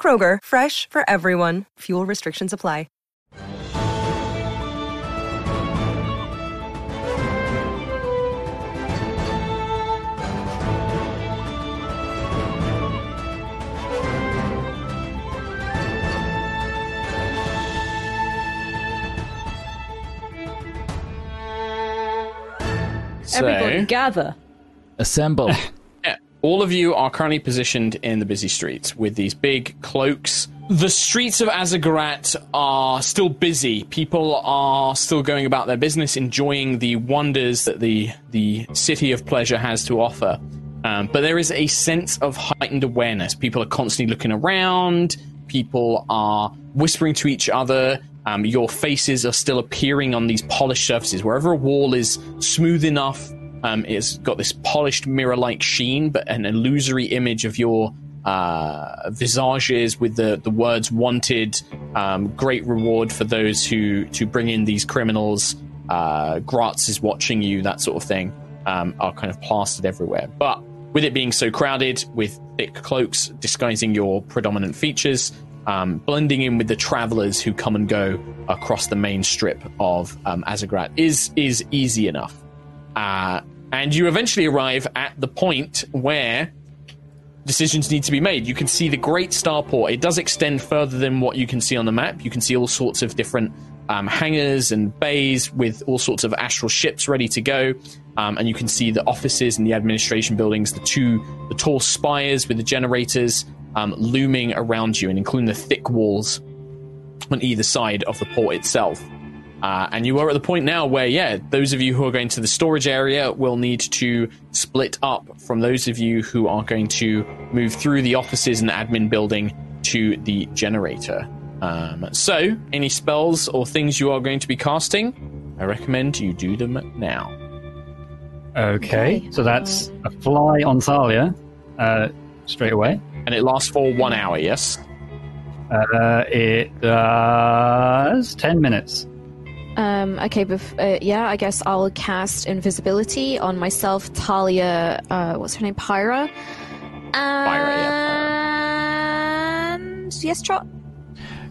Kroger, fresh for everyone. Fuel restrictions apply. So, Everybody gather. Assemble. all of you are currently positioned in the busy streets with these big cloaks. The streets of Azagarat are still busy. People are still going about their business, enjoying the wonders that the the city of pleasure has to offer. Um, but there is a sense of heightened awareness. People are constantly looking around. People are whispering to each other. Um, your faces are still appearing on these polished surfaces. Wherever a wall is smooth enough, um, it's got this polished mirror-like sheen, but an illusory image of your uh, visages with the, the words "wanted," um, great reward for those who to bring in these criminals. Uh, Gratz is watching you, that sort of thing, um, are kind of plastered everywhere. But with it being so crowded, with thick cloaks disguising your predominant features, um, blending in with the travelers who come and go across the main strip of um, Azagrat is is easy enough. Uh, and you eventually arrive at the point where decisions need to be made. You can see the Great Starport. It does extend further than what you can see on the map. You can see all sorts of different um, hangars and bays with all sorts of astral ships ready to go. Um, and you can see the offices and the administration buildings, the two, the tall spires with the generators um, looming around you, and including the thick walls on either side of the port itself. Uh, and you are at the point now where, yeah, those of you who are going to the storage area will need to split up from those of you who are going to move through the offices and admin building to the generator. Um, so, any spells or things you are going to be casting, I recommend you do them now. Okay, so that's a fly on Thalia uh, straight away. And it lasts for one hour, yes? Uh, it does 10 minutes. Um, okay, bef- uh, yeah, I guess I'll cast invisibility on myself, Thalia, uh, what's her name? Pyra. And. Yes, Trot?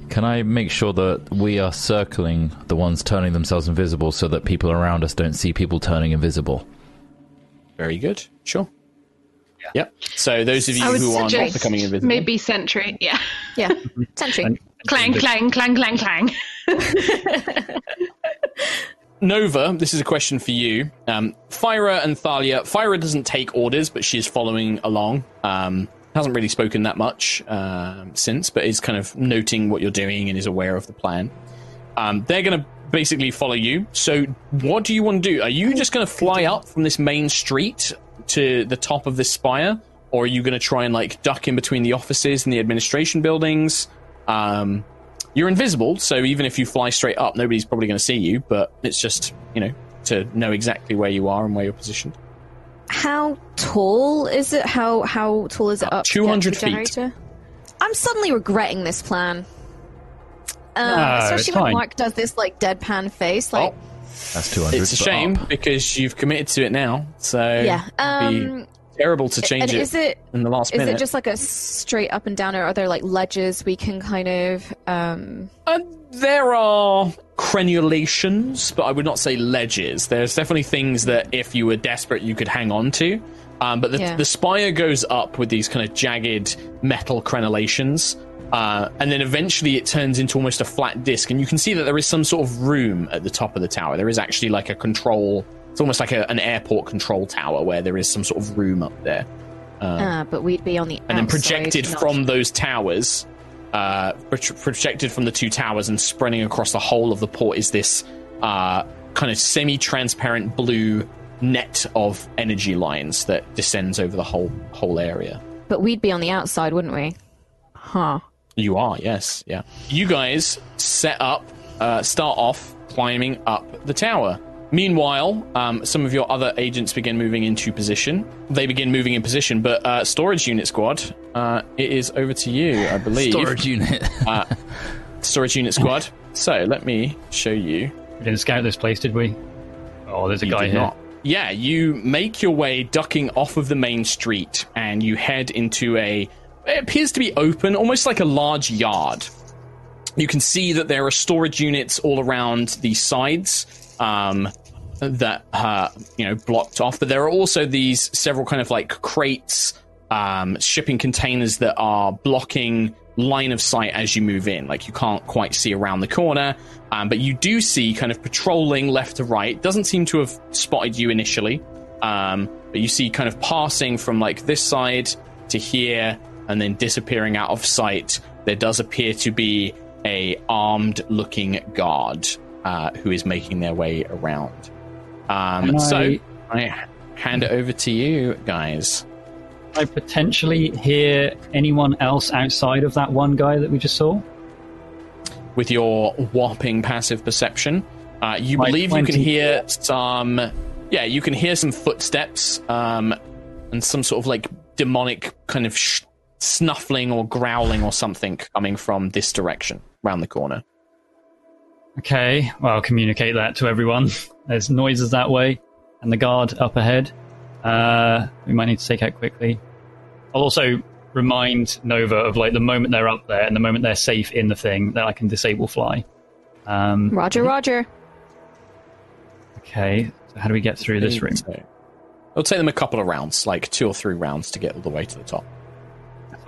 Can I make sure that we are circling the ones turning themselves invisible so that people around us don't see people turning invisible? Very good. Sure. Yeah. Yep. So those of you who are not suggest becoming invisible, Maybe Sentry, yeah. Yeah, Sentry. clang, clang, clang, clang, clang. Nova, this is a question for you. Um, Fyra and Thalia. Fyra doesn't take orders, but she's following along. Um, hasn't really spoken that much um, since, but is kind of noting what you're doing and is aware of the plan. Um, they're going to basically follow you. So, what do you want to do? Are you just going to fly up from this main street to the top of this spire, or are you going to try and like duck in between the offices and the administration buildings? Um, you're invisible, so even if you fly straight up, nobody's probably going to see you. But it's just you know to know exactly where you are and where you're positioned. How tall is it? How how tall is it up? to 200 the feet. generator? I'm suddenly regretting this plan. Um, No, especially when. Mark does this like deadpan face, like That's 200. It's a shame up. because you've committed to it now. So yeah. it'd be Um, terrible to change it, is it in the last is minute. Is it just like a straight up and down, or are there like ledges we can kind of? Um, Uh, there are crenulations, but I would not say ledges. There's definitely things that if you were desperate, you could hang on to. Um, but the, Yeah. the spire goes up with these kind of jagged metal crenulations. Uh, and then eventually it turns into almost a flat disc, and you can see that there is some sort of room at the top of the tower. There is actually like a control. It's almost like a, an airport control tower where there is some sort of room up there. ah, but we'd be on the and then projected not- from those towers, uh, pro- projected from the two towers and spreading across the whole of the port is this uh, kind of semi-transparent blue net of energy lines that descends over the whole whole area. But we'd be on the outside, wouldn't we? Huh. You are, yes, yeah. You guys set up, uh, start off climbing up the tower. Meanwhile, um, some of your other agents begin moving into position. They begin moving in position, but uh, storage unit squad, uh, it is over to you, I believe. Storage unit. Uh, storage unit squad. So let me show you. We didn't scout this place, did we? Oh, there's a You guy here. not. Yeah, you make your way ducking off of the main street and you head into a. It appears to be open, almost like a large yard. You can see that there are storage units all around the sides um, that uh, you know blocked off, but there are also these several kind of like crates, um, shipping containers that are blocking line of sight as you move in. Like you can't quite see around the corner, um, but you do see kind of patrolling left to right. Doesn't seem to have spotted you initially, um, but you see kind of passing from like this side to here and then disappearing out of sight. There does appear to be a armed looking guard uh, who is making their way around. Um, Can so I- I hand it over to you guys. I potentially hear anyone else outside of that one guy that we just saw. with your whopping passive perception. Uh, you My believe you can hear some, yeah, you can hear some footsteps um, and some sort of like demonic kind of sh- snuffling or growling or something coming from this direction, round the corner. Okay, well, I'll communicate that to everyone. There's noises that way, and the guard up ahead. Uh, we might need to take out quickly. I'll also remind Nova of like the moment they're up there and the moment they're safe in the thing that I can disable fly. Um, Roger, Roger. okay, so how do we get through this room? So, it'll take them a couple of rounds, like two or three rounds, to get all the way to the top, That's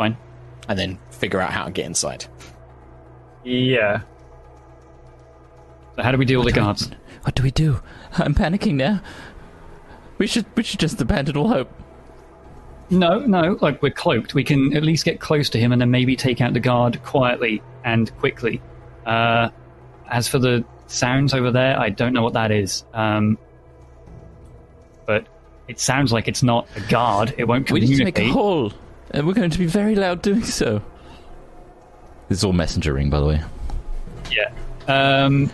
fine. and then figure out how to get inside. Yeah. So how do we deal with the guards? What do we do? I'm panicking now. We should we should just abandon all hope. No, no, like we're cloaked. We can at least get close to him and then maybe take out the guard quietly and quickly. Uh, as for the sounds over there, I don't know what that is. Um, but it sounds like it's not a guard. It won't communicate. We need to make a hole, and we're going to be very loud doing so. This is all messengering, by the way. Yeah. Um,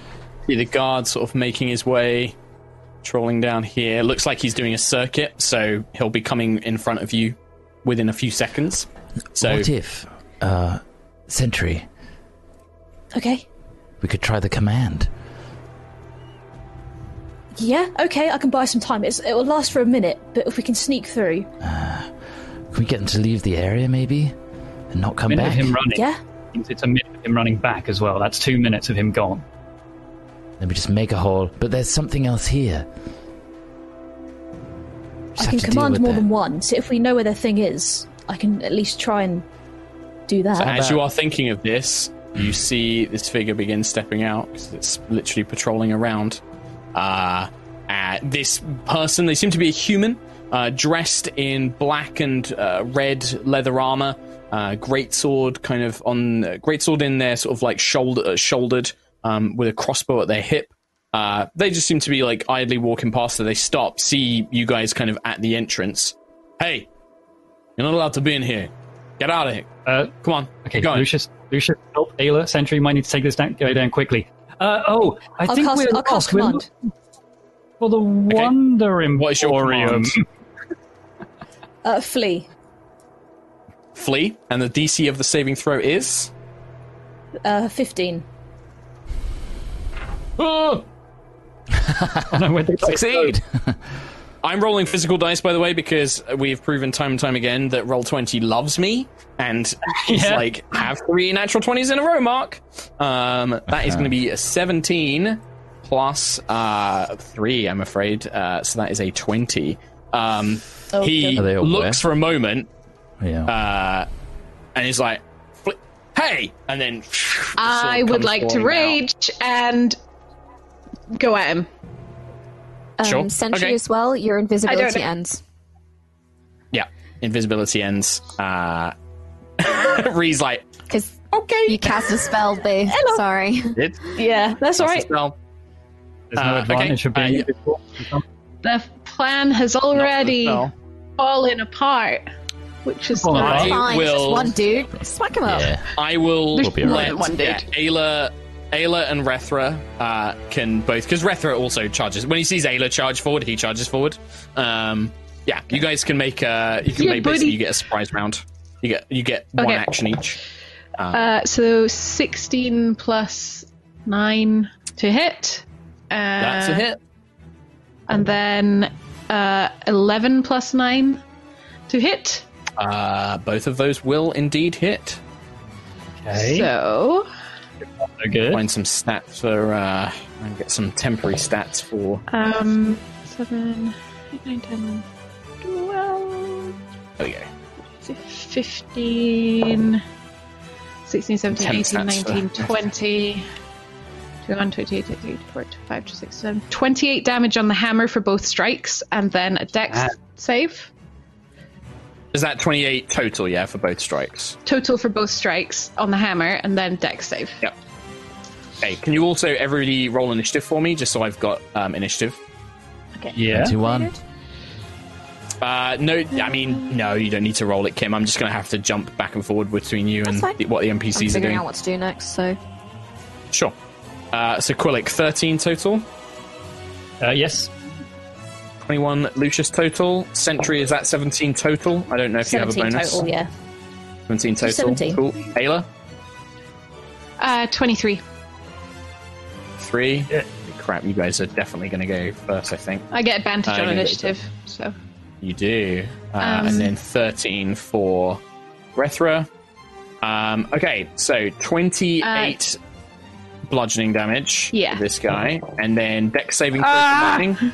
See the guard sort of making his way, trolling down here. Looks like he's doing a circuit, so he'll be coming in front of you within a few seconds. So what if, uh, Sentry, Okay. we could try the command? Yeah, okay, I can buy some time. It's, it will last for a minute, but if we can sneak through. Can we get him to leave the area, maybe, and not come minute back? of him running. Yeah? It's a minute of him running back as well. That's two minutes of him gone. Let me just make a hole. But there's something else here. Just I can command more that. than one, so if we know where the thing is, I can at least try and do that. So as you are thinking of this, you see this figure begin stepping out 'cause it's literally patrolling around. Uh, uh, this person, they seem to be a human, uh, dressed in black and uh, red leather armor, uh, great sword kind of on uh, great sword in their sort of like shoulder uh, shouldered um, with a crossbow at their hip. Uh, they just seem to be like idly walking past. So they stop, see you guys kind of at the entrance. Hey, you're not allowed to be in here. Get out of here. Uh, Come on. okay, keep going. Lucius, Lucius, help Ayla. Sentry might need to take this down, go down quickly. Uh, oh, I I'll think cast, we're I'll cast lost. We're for the Wonder What is your Emporium. command? Uh, flee. Flee, and the DC of the saving throw is. Uh, 15. Oh! I no, where'd they? Succeed! I'm rolling physical dice, by the way, because we've proven time and time again that Roll20 loves me and is Yeah. like, have three natural 20s in a row, Mark. Um, that is going to be a 17 plus uh, 3, I'm afraid. Uh, so that is a 20. Um, Oh, he Are they looks for a moment yeah. uh, and he's like, hey! And then. I would like to falling out. rage and go at him. Um, Sure. Sentry Okay. as well. Your invisibility ends. Yeah, invisibility ends. Uh, Ree's like, Because okay. you cast a spell, babe. Sorry. It, Yeah, that's all right. Spell. There's no Uh, advantage okay, for being uh, invisible. The plan has Not for the already fallen apart. which is Well, fine. I Fine, it's just one dude. Smack him up. Yeah. I will There's be alright. let more than one dude. yeah, Ayla, Ayla and Rethra uh, can both because Rethra also charges when he sees Ayla charge forward, he charges forward. Um, yeah, you guys can make uh, you can Yeah, make basically you get a surprise round. You get you get one Okay. action each. Uh, so 16 plus 9 to hit. Uh, That's a hit. And then uh, 11 plus 9 to hit. Uh, both of those will indeed hit. Okay. So, So good. Find some stats for uh, and get some temporary stats for. um, 7, 8, 9, 10, 12, There we go. 15, 16, 17, 18, 19, 20. 21, 22, 23, 24, 25, 26, 27, 28 damage on the hammer for both strikes, and then a dex Ah. save. Is that twenty eight total? Yeah, for both strikes. Total for both strikes on the hammer, and then dex save. Yep. Hey, can you also everybody roll initiative for me, just so I've got um, initiative? Yeah. Two one. Uh, no, I mean, no, you don't need to roll it, Kim. I'm just going to have to jump back and forward between you and That's fine. the, what the I'm NPCs are figuring doing. out what to do next, so. Sure. Uh, so Quillic, 13 total. Uh, yes. 21 Lucius total. Sentry, is that 17 total? I don't know if you have a 17 bonus. total, yeah. 17 total. 17. Cool. Ayla, Uh, 23. 3. Yeah. Crap, you guys are definitely going to go first, I think. I get advantage Uh, on yeah, initiative, so. You do. Uh, Um, and then 13 for Rethra. Um, okay, so 28 bludgeoning damage Yeah. for this guy. And then deck saving throw for Ah! lightning.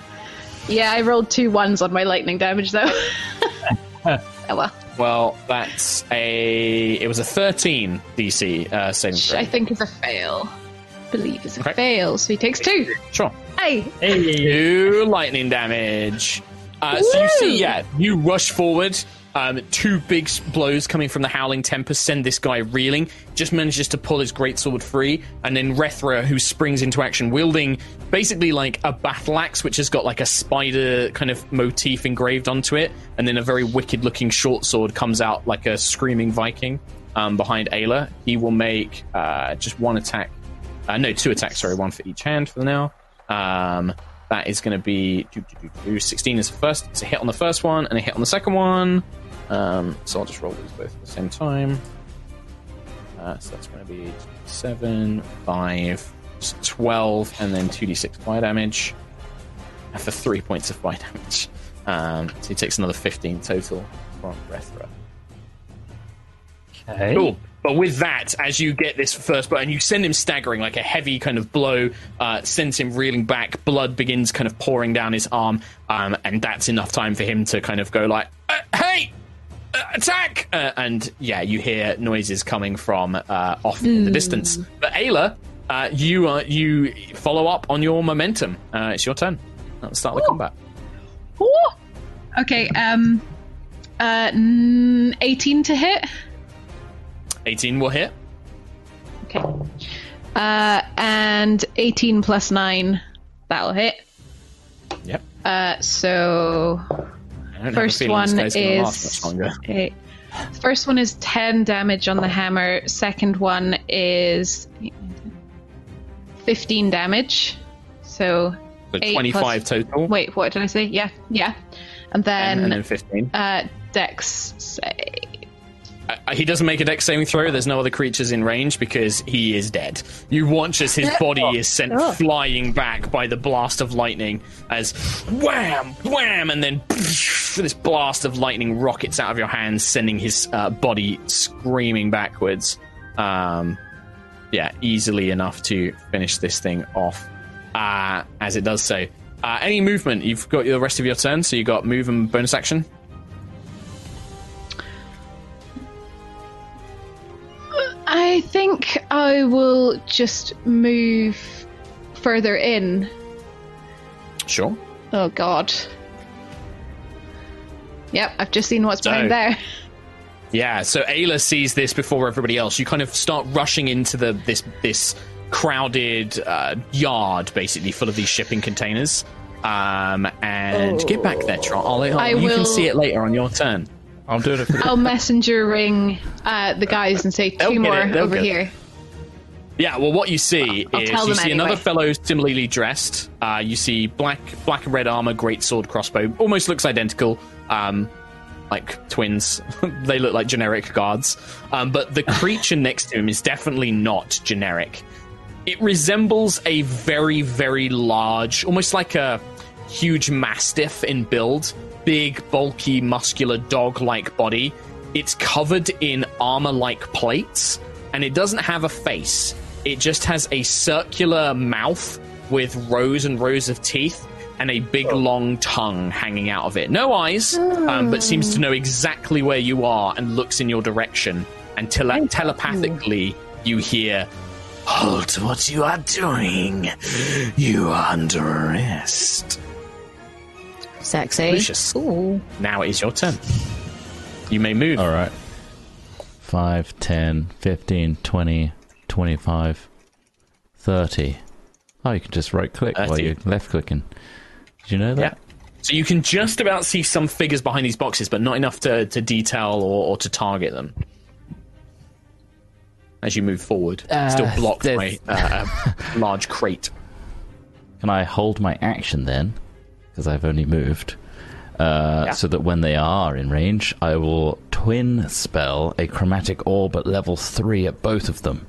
Yeah, I rolled two ones on my lightning damage, though. oh well. Well, that's a. It was a 13 DC uh, saving Which throw. I think is a fail. Believe is a Okay. fail, so he takes two. Sure. Hey! Hey. Two lightning damage. Uh, so you see, yeah, you rush forward. Um, two big blows coming from the Howling Tempest send this guy reeling. Just manages to pull his greatsword free, and then Rethra, who springs into action, wielding basically like a battle axe, which has got like a spider kind of motif engraved onto it, and then a very wicked-looking short sword comes out like a screaming Viking um, behind Ayla. He will make uh, just one attack. Uh, no, two attacks. Sorry, one for each hand for now. Um, that is going to be do, do, do, do, 16 is the first. It's a hit on the first one and a hit on the second one. Um, so I'll just roll these both at the same time. Uh, so that's going to be 7, 5, 12, and then 2d6 fire damage. For 3 points of fire damage. Um, so he takes another 15 total from Rethra. Okay. Cool. But with that, as you get this first blow, and you send him staggering, like a heavy kind of blow, uh, sends him reeling back. Blood begins kind of pouring down his arm, um, and that's enough time for him to kind of go like, uh, "Hey, attack!" Uh, and yeah, you hear noises coming from uh, off in the distance. But Ayla, uh, you uh, you follow up on your momentum. Uh, it's your turn. Let's start the combat. Ooh. Okay, um. Uh, 18 to hit. 18 will hit. Okay. Uh, and 18 plus 9, that'll hit. Yep. Uh, so first one guy's gonna last is much First one is 10 damage on the hammer. Second one is 15 damage. So So 25 plus- total. wait, what did I say? Yeah, yeah. And then, and, and then 15. uh, Dex say Uh, he doesn't make a dex saving throw. There's no other creatures in range because he is dead. You watch as his body is sent flying back by the blast of lightning as wham, wham, and then this blast of lightning rockets out of your hands, sending his uh, body screaming backwards. Um, yeah, easily enough to finish this thing off uh, as it does so. Uh, any movement? You've got the rest of your turn, so you got move and bonus action. I think I will just move further in. Sure. Oh god. Yep, I've just seen what's So- behind there. Yeah, so Ayla sees this before everybody else. You kind of start rushing into the this this crowded uh, yard, basically full of these shipping containers. Um, and get back there, I'll- I you can see it later on your turn. I'm doing it for the I'll messenger ring uh, the guys and say two more over get it. here. Yeah, well, what you see I'll is you them see another fellow similarly dressed. Uh, you see black, black and red armor, great sword, crossbow. Almost looks identical, um, like twins. they look like generic guards. Um, but the creature next to him is definitely not generic. It resembles a very, very large, almost like a huge mastiff in build. Big, bulky, muscular dog-like body. It's covered in armor-like plates, and it doesn't have a face. It just has a circular mouth with rows and rows of teeth and a big long tongue hanging out of it. No eyes, um, but seems to know exactly where you are and looks in your direction. And tele- telepathically, you hear, Halt what you are doing. You are under arrest. Sexy. Lucius, Ooh. now it is your turn. You may move. All right. 5, 10, 15, 20, 25, 30. Oh, you can just right click while you're left clicking. Did you know that? Yeah. So you can just about see some figures behind these boxes, but not enough to, to detail or, or to target them. As you move forward, still Uh, blocked there's- by uh, a large crate. Can I hold my action then? Because I've only moved. Uh, Yeah. So that when they are in range, I will twin spell a chromatic orb at level 3 at both of them.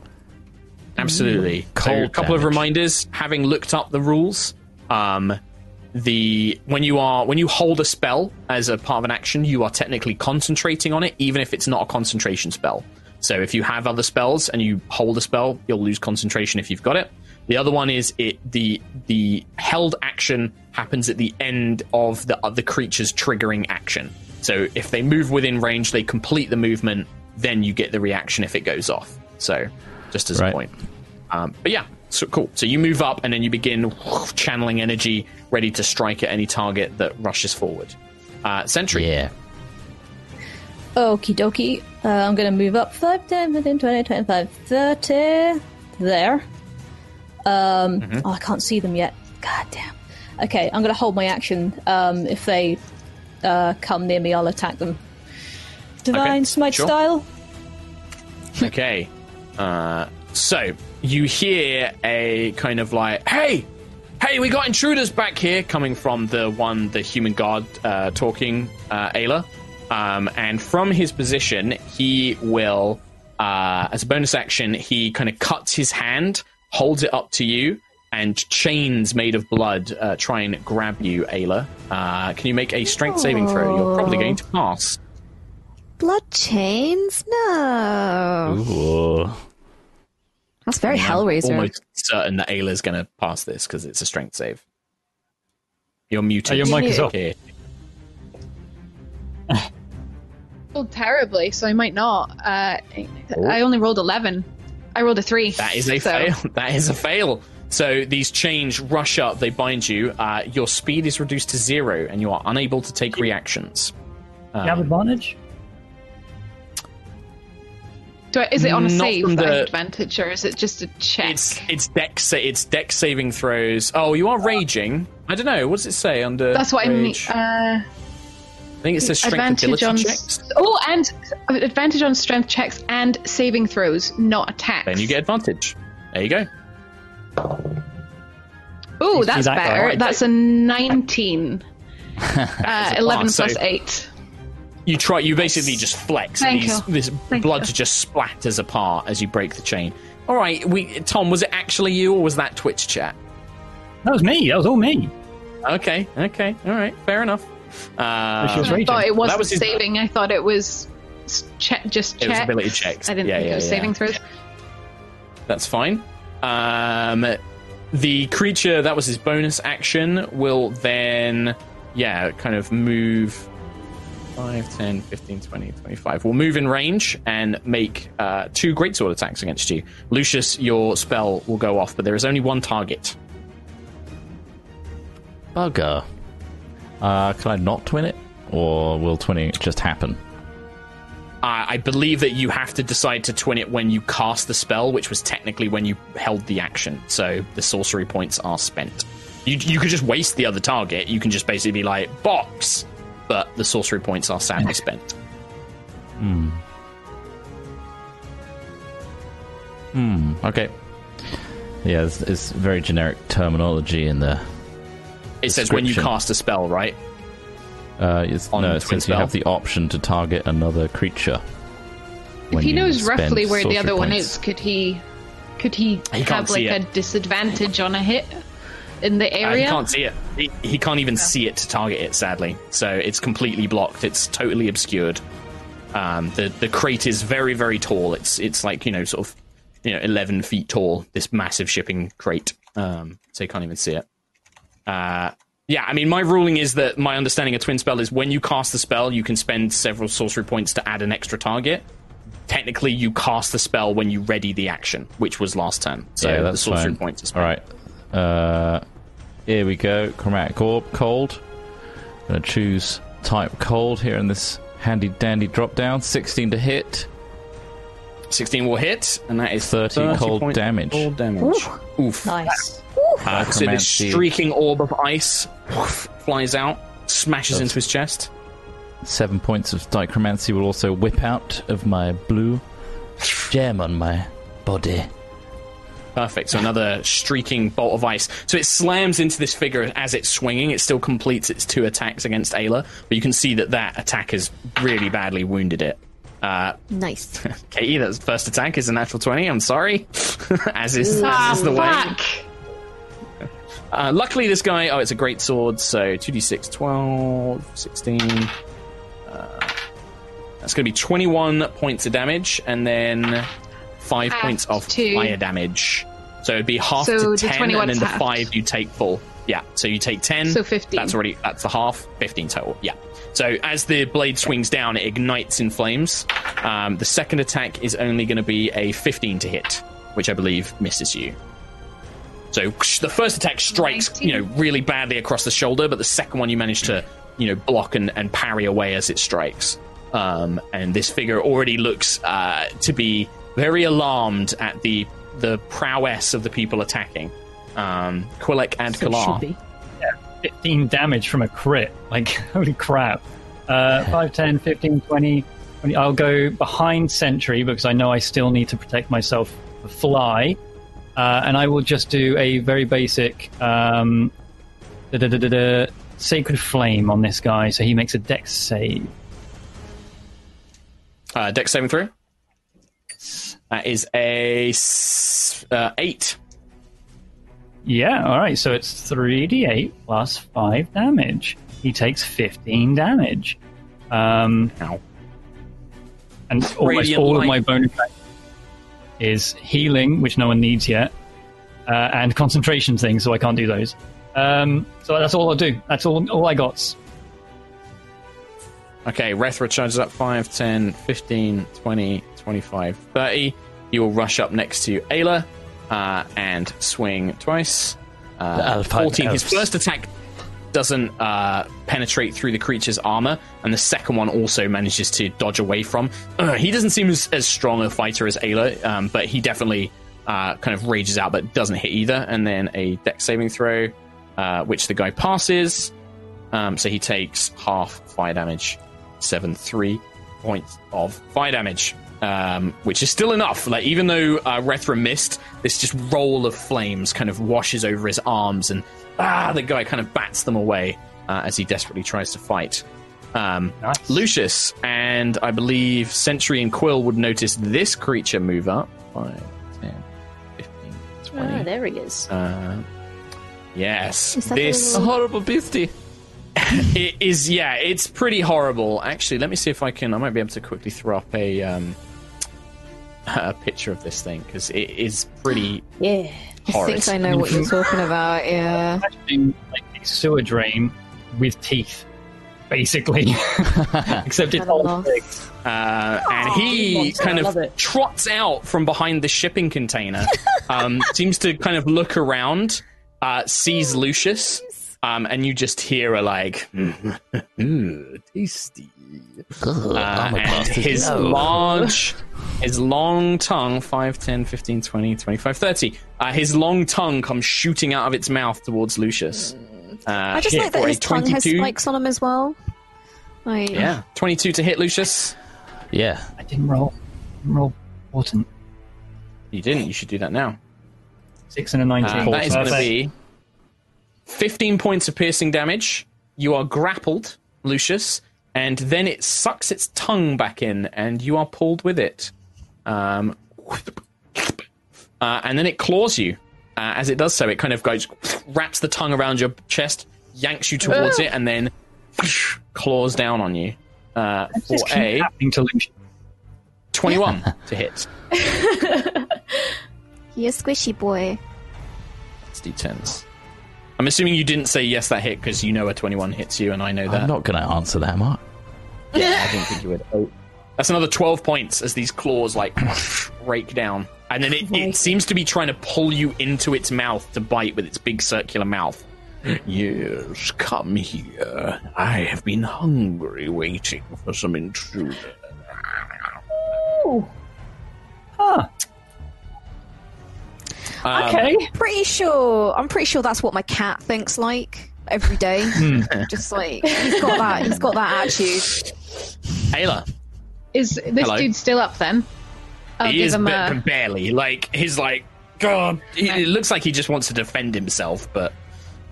Absolutely. So Cold a couple of reminders. Having looked up the rules, um, the when you are when you hold a spell as a part of an action, you are technically concentrating on it, even if it's not a concentration spell. So if you have other spells and you hold a spell, you'll lose concentration if you've got it. The other one is it the the held action happens at the end of the the creature's triggering action. So if they move within range, they complete the movement, then you get the reaction if it goes off. So just as Right. a point. Um, but yeah, so cool. So you move up and then you begin channeling energy, ready to strike at any target that rushes forward. Uh, Sentry. Yeah. Okie dokie. Uh, I'm going to move up 5, 10, 15, 20, 25, 30. There. Um, oh, I can't see them yet. God damn. Okay, I'm going to hold my action. Um, if they uh, come near me, I'll attack them. Divine Okay, Smite sure. style. Okay. Uh, so you hear a kind of like, "Hey, hey, we got intruders back here!" coming from the one, the human guard uh, talking, uh, Ayla. Um, and from his position, he will, uh, as a bonus action, he kind of cuts his hand, holds it up to you, and chains made of blood uh, try and grab you, Ayla. Uh, can you make a strength saving throw? You're probably going to pass. Blood chains? No. Ooh. That's very I'm Hellraiser. almost certain that Ayla's going to pass this because it's a strength save. You're muted. Oh, your mic is off. Here. Rolled terribly, so I might not. Uh, I only rolled 11. I rolled a 3. That is a so- fail. That is a fail. So these chains rush up, they bind you. Uh, your speed is reduced to zero, and you are unable to take reactions. you have advantage? Do I, is it on a Not save from that the- advantage, or is it just a check? It's it's deck it's deck saving throws. Oh, you are raging. I don't know. What does it say under? That's what I mean. Uh, I think it says strength advantage ability on checks. oh, and advantage on strength checks and saving throws, not attacks. Then you get advantage. There you go. Oh, that's that better. Alright, that's a nineteen. uh, a Eleven pass, so- plus eight. You try. You basically just flex, and these, you. this Thank blood you. just splatters apart as you break the chain. All right, we Tom, was it actually you or was that Twitch chat? That was me. That was all me. Okay, okay, all right, fair enough. Uh, She was I raging. thought it wasn't was his- saving. I thought it was che- just It was ability checks. I didn't Yeah, think yeah, it was yeah. saving throws. That's fine. Um, the creature that was his bonus action will then, yeah, kind of move 5, 10, 15, 20, 25. Will move in range and make uh, two greatsword attacks against you. Lucius, your spell will go off, but there is only one target. Bugger. Uh, can I not twin it? Or will twinning just happen? Uh, I believe that you have to decide to twin it when you cast the spell, which was technically when you held the action. So the sorcery points are spent. You, you could just waste the other target. You can just basically be like, box! But the sorcery points are sadly spent. Hmm. Hmm. Okay. Yeah, it's, it's very generic terminology in the. It says when you cast a spell, right? Uh, it's, On no, it twin says you have the option to target another creature. If he knows roughly where the sorcery other one is, could he could he, can't have like it. a disadvantage on a hit in the Uh, he can't see it. He, he can't even see it to target it, sadly. So it's completely blocked. It's totally obscured. Um, the the crate is very very tall. It's it's like you know sort of you know eleven feet tall. This massive shipping crate. Um, so you can't even see it. Uh, yeah, I mean my ruling is that my understanding of twin spell is when you cast the spell, you can spend several sorcery points to add an extra target. Technically, you cast the spell when you ready the action, which was last turn. So yeah, the sorcery fine. points. Is All right. Uh, here we go. Chromatic orb, cold. Gonna choose type cold here in this handy dandy drop down. 16 to hit. 16 will hit, and that is 30 cold damage. Cold damage. Oof. Nice. Uh, so this streaking orb of ice woof, flies out, smashes into his chest. Seven points of dichromancy will also whip out of my blue gem on my body. Perfect. So another streaking bolt of ice. So it slams into this figure as it's swinging. It still completes its two attacks against Ayla, but you can see that that attack has really badly wounded it. Uh, Nice. Katie, that first attack is a natural 20. I'm sorry. as is, as is the way. Uh, luckily, this guy, oh, it's a great sword, so 2d6, 12, 16. Uh, that's going to be 21 points of damage, and then 5 Half points of to- fire damage. So it'd be half So to the 10, 21 and then the halved. 5 you take full. Yeah, so you take 10. So 15. That's already, that's the half, 15 total. Yeah. So as the blade swings down, it ignites in flames. Um, the second attack is only going to be a 15 to hit, which I believe misses you. So the first attack strikes, you know, really badly across the shoulder, but the second one you manage to, you know, block and, and parry away as it strikes. Um, and this figure already looks uh, to be very alarmed at the the prowess of the people attacking. Um, Quilek and So it Kalar. should be. 15 damage from a crit. Like, holy crap. Uh, 5, 10, 15, 20, 20. I'll go behind Sentry because I know I still need to protect myself Fly. Uh, and I will just do a very basic um, Sacred Flame on this guy so he makes a dex save. Uh, dex saving throw. That is a s- uh, eight. Yeah, alright, so it's 3d8 plus 5 damage. He takes 15 damage. Um, Ow. and almost Radiant all light. of my bonus action is healing, which no one needs yet, uh, and concentration things, so I can't do those. Um, so that's all I'll do. That's all, all I got. Okay, Rethra charges up 5, 10, 15, 20, 25, 30. He will rush up next to Ayla uh, and swing twice. Uh, The Alpine 14. His first attack doesn't uh, penetrate through the creature's armor, and the second one also manages to dodge away from. Uh, he doesn't seem as, as strong a fighter as Ayla, um, but he definitely uh, kind of rages out, but doesn't hit either. And then a deck saving throw, uh, which the guy passes. Um, so he takes half fire damage, seven three points of fire damage, um, which is still enough. Like even though uh, Rethra missed, this just roll of flames kind of washes over his arms, and ah, the guy kind of bats them away uh, as he desperately tries to fight. Um, Nice. Lucius and I believe Sentry and Quill would notice this creature move up. 5, 10, 15, 20. Ah, there he is. Uh, yes, Is that the this little- horrible beastie. it is. Yeah, it's pretty horrible. Actually, let me see if I can. I might be able to quickly throw up a um, a picture of this thing because it is pretty Yeah. I think I know what you're talking about. Yeah. Imagining like a sewer drain with teeth, basically. Except it's all lost. big. Uh, and he monster, kind of it. trots out from behind the shipping container. um, seems to kind of look around, uh, sees Lucius, um, and you just hear a like, "Ooh, tasty. Uh, and his large, his long tongue, 5, 10, 15, 20, 25, 30. Uh, his long tongue comes shooting out of its mouth towards Lucius. Uh, I just hit like that a his tongue has spikes on him as well. Like, Yeah, 22 to hit Lucius. Yeah. I didn't roll. Didn't roll important. You didn't. You should do that now. Six and a nineteen. Uh, that is going to be 15 points of piercing damage. You are grappled, Lucius, and then it sucks its tongue back in, and you are pulled with it. Um, uh, and then it claws you. Uh, as it does so, it kind of goes, wraps the tongue around your chest, yanks you towards it, and then claws down on you. Uh, for a to Lucian. 21 to hit. You're squishy boy. It's d10s. I'm assuming you didn't say yes that hit because you know a 21 hits you, and I know that. I'm not going to answer that, Mark. Yeah, I didn't think you would. Oh. That's another 12 points as these claws like rake down. And then it, it seems to be trying to pull you into its mouth to bite with its big circular mouth. Yes, come here. I have been hungry waiting for some intruder. Huh. Um, Okay. Pretty sure. I'm pretty sure that's what my cat thinks like every day. Just like he's got that. He's got that attitude. Ayla, Is this Hello. dude still up then? I'll he give is him ba- a. barely. Like, he's like, God. He, it looks like he just wants to defend himself, but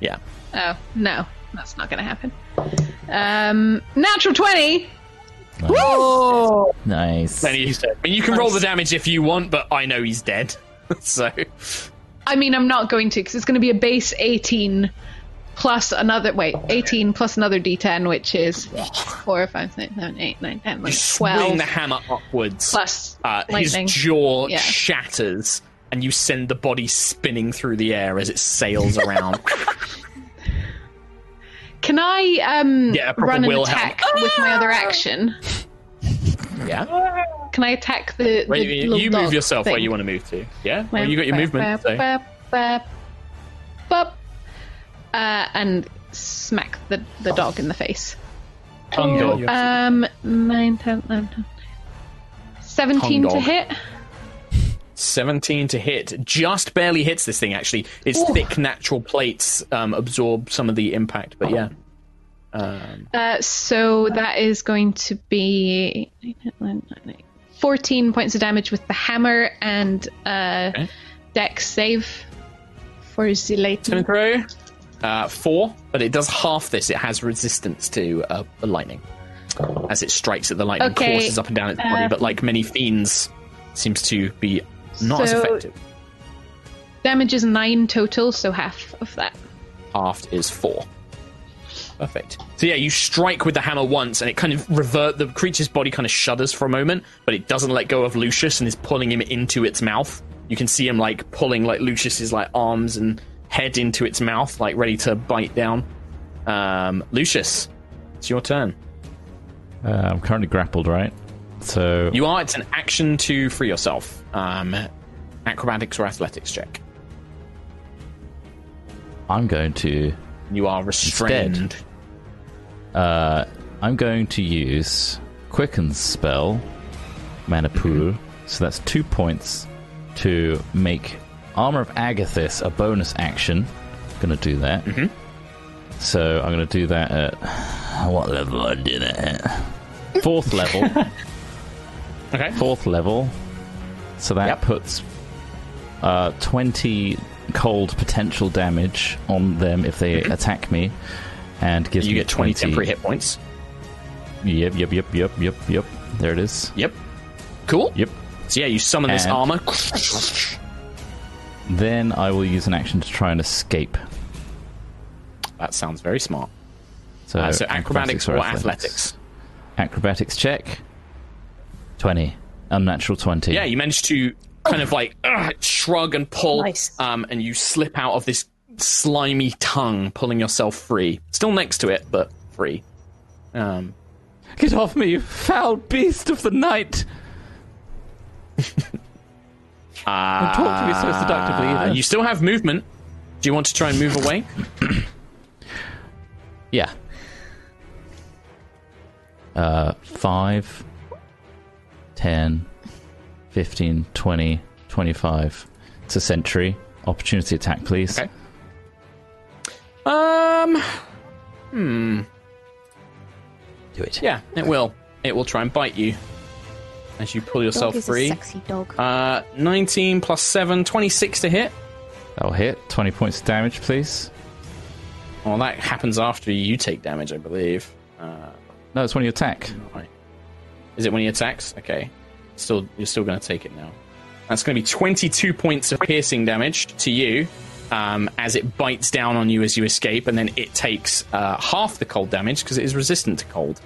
yeah. Oh no, that's not going to happen. Um, natural twenty. Nice. Then he, I mean, you can roll the damage if you want, but I know he's dead. so, I mean, I'm not going to because it's going to be a base 18 plus another. Wait, 18 plus another D10, which is four, five, six, seven, eight, nine, ten, you like swing 12 the hammer upwards. plus uh, his jaw Yeah. shatters, and you send the body spinning through the air as it sails around. Can I um Yeah, a proper run an Wilhelm. attack with my other action? Yeah. Can I attack the, the Wait, you, you dog move yourself where you want to move to. Yeah. Well, you got your movement. So. Uh, and smack the, the dog in the face. Tongue dog. Um, 9, 10, 11, 12, 17 to hit. 17 to hit. Just barely hits this thing, actually. Its thick natural plates um, absorb some of the impact, but yeah. Um, Uh, so that is going to be 14 points of damage with the hammer and uh, Okay. dex save for throw. Uh, four, but it does half this. It has resistance to uh, the lightning. As it strikes at the lightning, Okay, courses up and down its body, uh, but like many fiends, seems to be not as effective. Damage is 9 total, so half of that. Half is four. Perfect. So yeah, you strike with the hammer once, and it kind of revert. The creature's body kind of shudders for a moment, but it doesn't let go of Lucius and is pulling him into its mouth. You can see him like pulling like Lucius's like arms and head into its mouth, like ready to bite down. Um, Lucius, it's your turn. Uh, I'm currently grappled, right? So You are. It's an action to free yourself. Um, acrobatics or athletics check. I'm going to You are restrained. Uh, I'm going to use Quicken spell, mana pool. So that's two points to make Armor of Agathys a bonus action. Gonna do that. Mm-hmm. So I'm gonna do that at what level? I do that at fourth level. Okay. fourth level. So that Yep. puts uh, 20 cold potential damage on them if they attack me, and gives You me get 20 temporary hit points. Yep, yep, yep, yep, yep, yep. There it is. Yep. Cool. Yep. So yeah, you summon this armor. Then I will use an action to try and escape. That sounds very smart. So, Uh, so acrobatics or athletics? Acrobatics check. 20. Unnatural 20. Yeah, you manage to kind of like ugh, shrug and pull, Nice. um, and you slip out of this slimy tongue, pulling yourself free. Still next to it, but free. Um, Get off me, you foul beast of the night! Don't talk to me so seductively uh, either. you still have movement. Do you want to try and move away? Yeah. Uh, 5, 10, 15, 20, 25. It's a sentry. Opportunity attack, please. Okay. Um, Hmm. Do it. yeah, it will. It will try and bite you. as you pull yourself Dog is free. a sexy dog. Uh, 19 plus 7, 26 to hit. That'll hit. 20 points of damage, please. Well, that happens after you take damage, I believe. Uh, No, it's when you attack. right. Is it when he attacks? Okay. Still, you're still going to take it now. That's going to be 22 points of piercing damage to you um, as it bites down on you as you escape, and then it takes uh, half the cold damage because it is resistant to cold.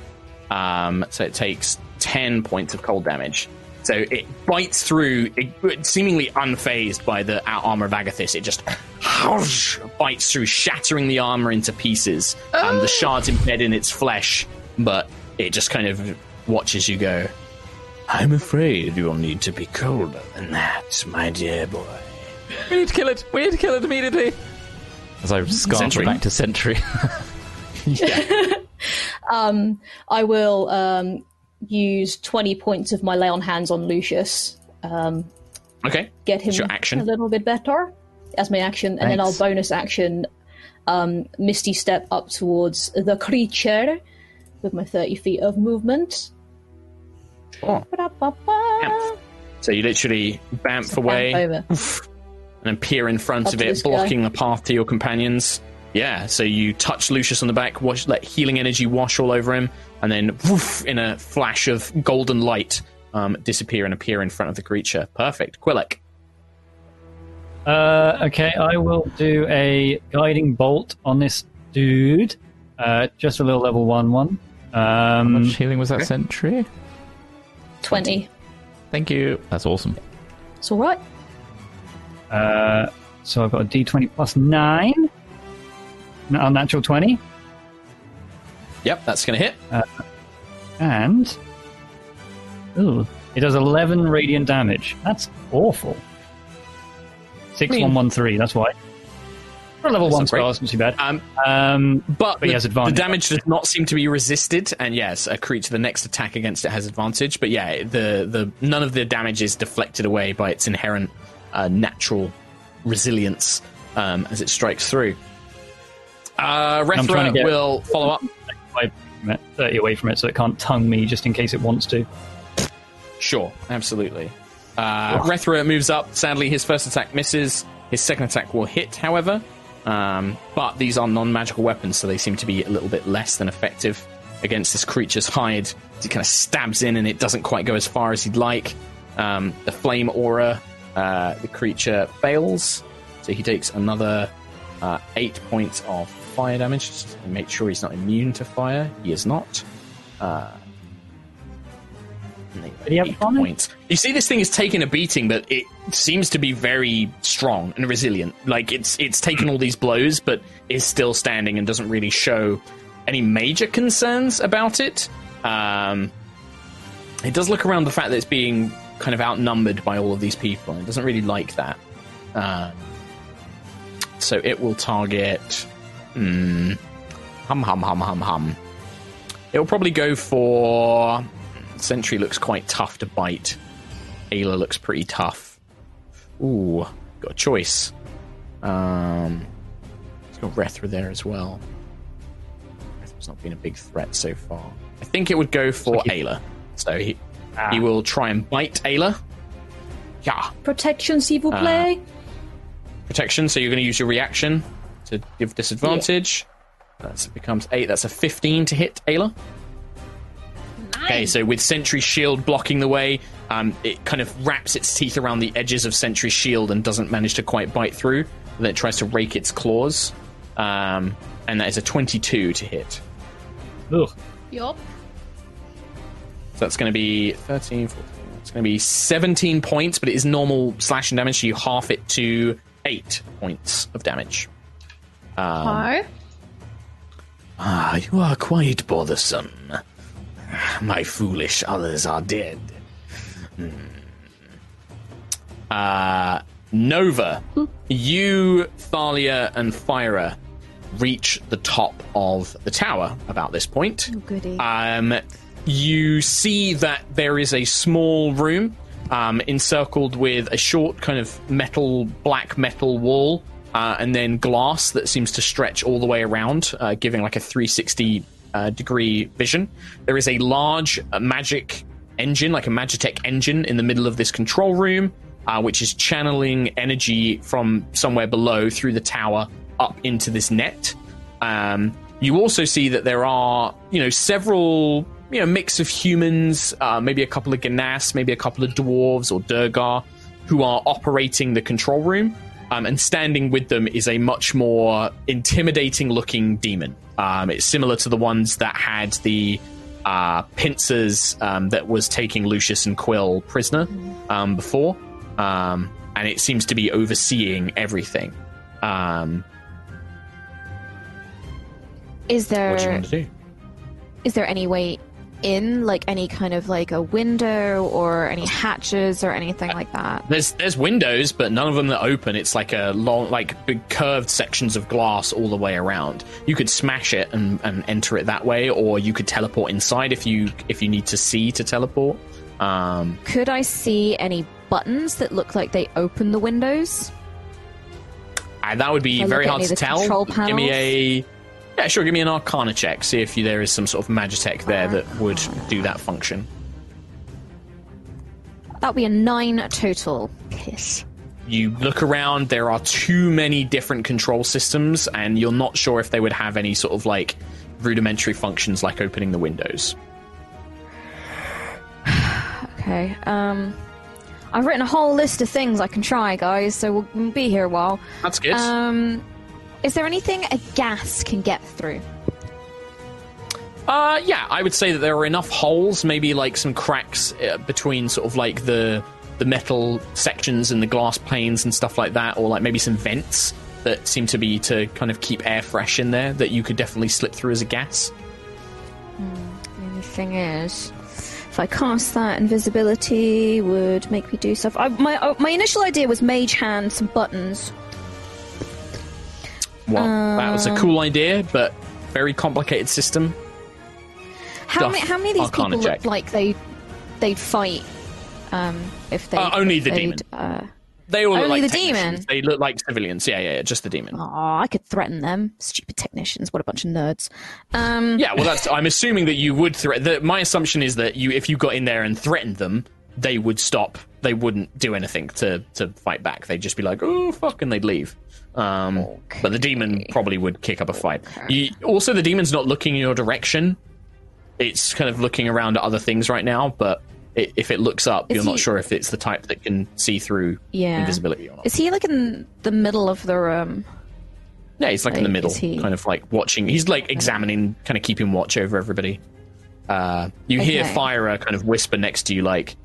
Um, so it takes 10 points of cold damage. So it bites through, it, seemingly unfazed by the armor of Agathys. It just bites through, shattering the armor into pieces. And the shards embed in its flesh, but it just kind of watches you go. I'm afraid you'll need to be colder than that, my dear boy. We need to kill it. We need to kill it immediately. As I scamper Sentry. back to Sentry. um, I will um, use 20 points of my lay on hands on Lucius. Um, Okay. get him your action? a little bit better as my action, and then I'll bonus action um, Misty Step up towards the creature with my 30 feet of movement. Oh. So you literally bamf Bamf away over. And then peer in front Up of it, this guy. blocking the path to your companions. Yeah, so you touch Lucius on the back, wash, let healing energy wash all over him, and then woof, in a flash of golden light, um, disappear and appear in front of the creature. Perfect. Quillick. Uh, okay, I will do a guiding bolt on this dude. Uh, just a little level one one. How Um, much healing was that Sentry? 20. Thank you. That's awesome. It's alright. Uh, so I've got a D20 plus nine. N- Unnatural twenty, Yep, that's going to hit. and ooh, it does eleven radiant damage. That's awful. Six one one three. That's why. For a level That's one not great. spell, it's not too bad. Um, Um, But, But he the, has the damage does not seem to be resisted, and yes, a creature the next attack against it has advantage. But yeah, the the none of the damage is deflected away by its inherent uh, natural resilience um, as it strikes through. Uh, I'm trying to Rethra will follow up. five from it, thirty away from it, so it can't tongue me just in case it wants to. Sure, absolutely. Uh, Rethra moves up. Sadly, his first attack misses. His second attack will hit, however. Um, but these are non magical weapons, so they seem to be a little bit less than effective against this creature's hide. He kind of stabs in, and it doesn't quite go as far as he'd like. Um, the flame aura, uh, the creature fails, so he takes another uh, eight points of fire damage. Just to make sure he's not immune to fire. He is not. Uh, eight points. You see, this thing is taking a beating, but it seems to be very strong and resilient. Like it's it's taken all these blows, but is still standing and doesn't really show any major concerns about it. Um, it does look around the fact that it's being kind of outnumbered by all of these people, and it doesn't really like that. Um, so it will target. Hmm, hum hum hum hum hum. It will probably go for. Sentry looks quite tough to bite. Ayla looks pretty tough. Ooh, got a choice. Um, it's got Rethra there as well. Rethra's not been a big threat so far. I think it would go for like Ayla. So he he will try and bite Ayla. Yeah, Protection, s'il vous Uh, protection. So you're going to use your reaction to give disadvantage. That becomes eight. That's a 15 to hit Ayla. Okay, so with Sentry Shield blocking the way, um, it kind of wraps its teeth around the edges of Sentry Shield and doesn't manage to quite bite through. Then it tries to rake its claws, um, and that is a 22 to hit. Ugh. Yup. So that's going to be 13, 14. It's going to be 17 points, but it is normal slashing damage, so you half it to 8 points of damage. Hi. Ah, you are quite bothersome. My foolish others are dead. Hmm. Uh, Nova, you, Thalia, and Fyra reach the top of the tower about this point. Oh, Goody. Um, you see that there is a small room um, encircled with a short kind of metal, black metal wall, uh, and then glass that seems to stretch all the way around, uh, giving like a 360 uh, degree vision. There is a large uh, magic engine, like a Magitech engine, in the middle of this control room, uh, which is channeling energy from somewhere below through the tower up into this net. Um, you also see that there are, you know, several, you know, mix of humans, uh, maybe a couple of Ganas, maybe a couple of dwarves or Duergar, who are operating the control room. Um, and standing with them is a much more intimidating looking demon. Um, it's similar to the ones that had the uh, pincers um, that was taking Lucius and Quill prisoner um, before. Um, and it seems to be overseeing everything. Um, Is what do you want to do? is there any way in, like any kind of like a window or any hatches or anything like that? There's there's windows, but none of them that open. It's like a long, like big curved sections of glass all the way around. You could smash it and, and enter it that way, or you could teleport inside if you if you need to see to teleport. Um, Could I see any buttons that look like they open the windows? and that would be very hard to tell. Give me a yeah, sure. Give me an Arcana check. See if you, there is some sort of Magitech there that would do that function. That would be a nine total. Piss. you look around there are too many different control systems and you're not sure if they would have any sort of like rudimentary functions like opening the windows Okay. Um, I've written a whole list of things I can try, guys. So we'll be here a while. that's good Um, is there anything a gas can get through? uh yeah i would say that there are enough holes maybe like some cracks uh, between sort of like the the metal sections and the glass panes and stuff like that or like maybe some vents that seem to be to kind of keep air fresh in there that you could definitely slip through as a gas The only thing is, if I cast that, invisibility would make me do stuff. I, my uh, my initial idea was mage hand, some buttons. Well that was a Um, cool idea but very complicated system How Duff, many how many of these Arcana people check. look like they they'd fight? Um, if they Uh, only the demon. Uh, They all look Only like the demon? They look like civilians. Yeah, yeah, yeah, just the demon. Aw, I could threaten them. Stupid technicians. What a bunch of nerds. Um, Yeah, well, that's. I'm assuming that you would threat. My assumption is that you, if you got in there and threatened them, they would stop. They wouldn't do anything to to fight back. They'd just be like, "Oh fuck," and they'd leave. Um, But the demon probably would kick up a fight. You, also, the demon's not looking in your direction. It's kind of looking around at other things right now. But it, if it looks up, Is you're not sure if it's the type that can see through Yeah. invisibility or not. Is he like in the middle of the room? Yeah, he's like in the middle, he- kind of like watching. He's like examining, kind of keeping watch over everybody. Uh, you hear Okay. Fyra kind of whisper next to you, like,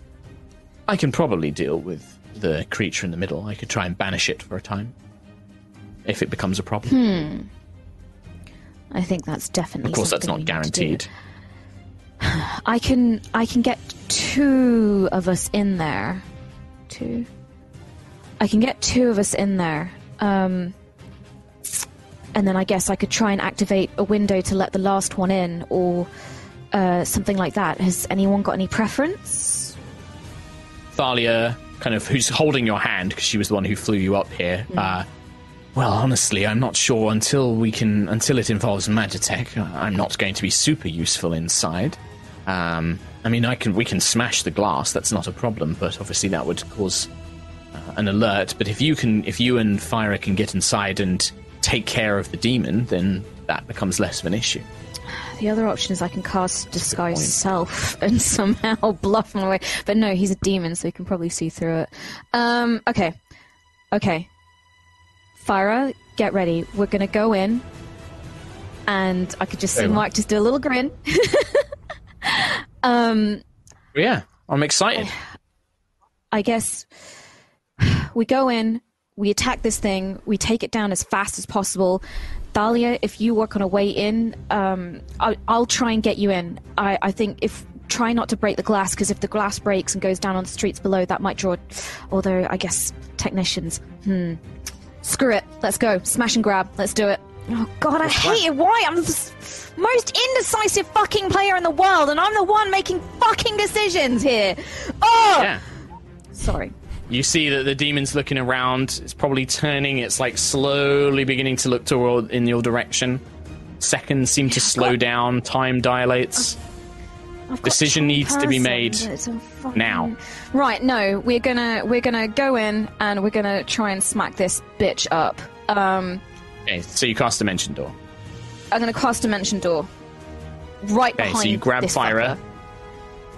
"I can probably deal with the creature in the middle. I could try and banish it for a time, if it becomes a problem. Hmm. I think that's definitely. of course, that's not we need to do. guaranteed. I can I can get two of us in there. Two. I can get two of us in there. Um and then I guess I could try and activate a window to let the last one in or uh, something like that. Has anyone got any preference? Thalia, kind of, who's holding your hand because she was the one who flew you up here. Uh, well, honestly, I'm not sure until we can until it involves Magitech. I'm not going to be super useful inside. Um, I mean, I can we can smash the glass. That's not a problem, but obviously that would cause uh, an alert. But if you can, if you and Fyra can get inside and take care of the demon, then that becomes less of an issue. The other option is I can cast disguise self and somehow bluff my way. But no, he's a demon, so he can probably see through it. Um, okay. Okay. Fyra, get ready. We're gonna go in. And I could just see. Mark just do a little grin. um, Yeah, I'm excited. I guess we go in, we attack this thing, we take it down as fast as possible. Thalia, if you work on a way in, um, I, I'll try and get you in. I, I think if try not to break the glass because if the glass breaks and goes down on the streets below, that might draw. Although I guess technicians. Hmm. Screw it. Let's go. Smash and grab. Let's do it. Oh God, I hate it. Why? I'm the most indecisive fucking player in the world, and I'm the one making fucking decisions here. Oh, Yeah. sorry. You see that the demon's looking around. It's probably turning. It's like slowly beginning to look toward in your direction. Seconds seem to slow down. Time dilates. Decision needs to be made but it's a fucking- now. Right, no, we're gonna we're gonna go in and we're gonna try and smack this bitch up. Um, Okay, so you cast Dimension Door. I'm gonna cast Dimension Door. Right Okay, behind so you grab this Fyra fucker.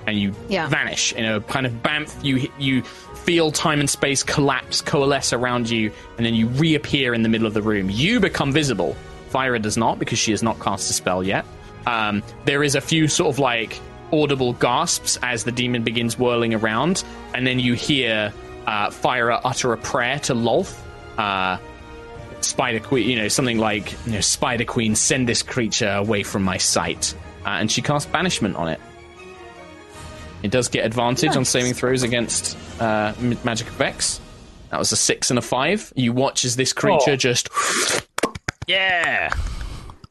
and you Yeah. vanish in a kind of bamf. You you feel time and space collapse, coalesce around you, and then you reappear in the middle of the room. You become visible. Fyra does not because she has not cast a spell yet. Um, there is a few sort of like audible gasps as the demon begins whirling around, and then you hear uh, Fyra utter a prayer to Lolth. Uh, Spider Queen, you know, something like, you know, Spider Queen, send this creature away from my sight. Uh, and she casts banishment on it. It does get advantage on Nice. saving throws against uh, m- magic effects. That was a six and a five. You watch as this creature Oh. just, yeah,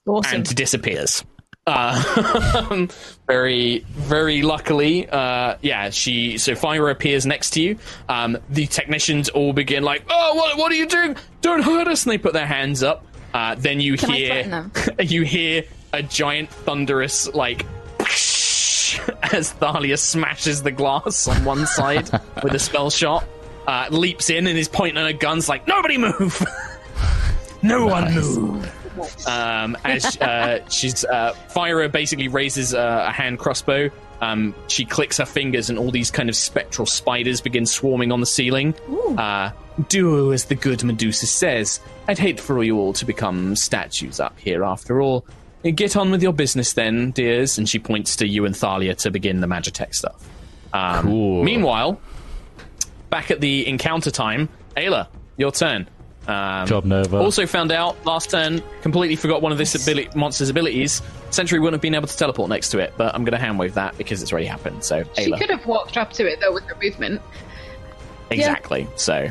Awesome. and disappears. Uh, very, very luckily, uh, yeah. She so Fyra appears next to you. Um, the technicians all begin like, "Oh, what, what are you doing? Don't hurt us!" And they put their hands up. Uh, then you Can hear, you hear a giant thunderous like. As Thalia smashes the glass on one side with a spell shot, uh, leaps in and is pointing a gun's like, "Nobody move! no one move!" Um, as uh, she's uh, Fyra basically raises uh, a hand crossbow. Um, she clicks her fingers, and all these kind of spectral spiders begin swarming on the ceiling. Uh, do as the good Medusa says. I'd hate for you all to become statues up here, after all. Get on with your business then, dears. And she points to you and Thalia to begin the Magitech stuff. Um, Cool. Meanwhile, back at the encounter time, Ayla, your turn. Um, Job Nova. also found out last turn, completely forgot one of this abili- monster's abilities. Sentry wouldn't have been able to teleport next to it, but I'm going to hand wave that because it's already happened. So, She could have walked up to it though with her movement, Exactly. So,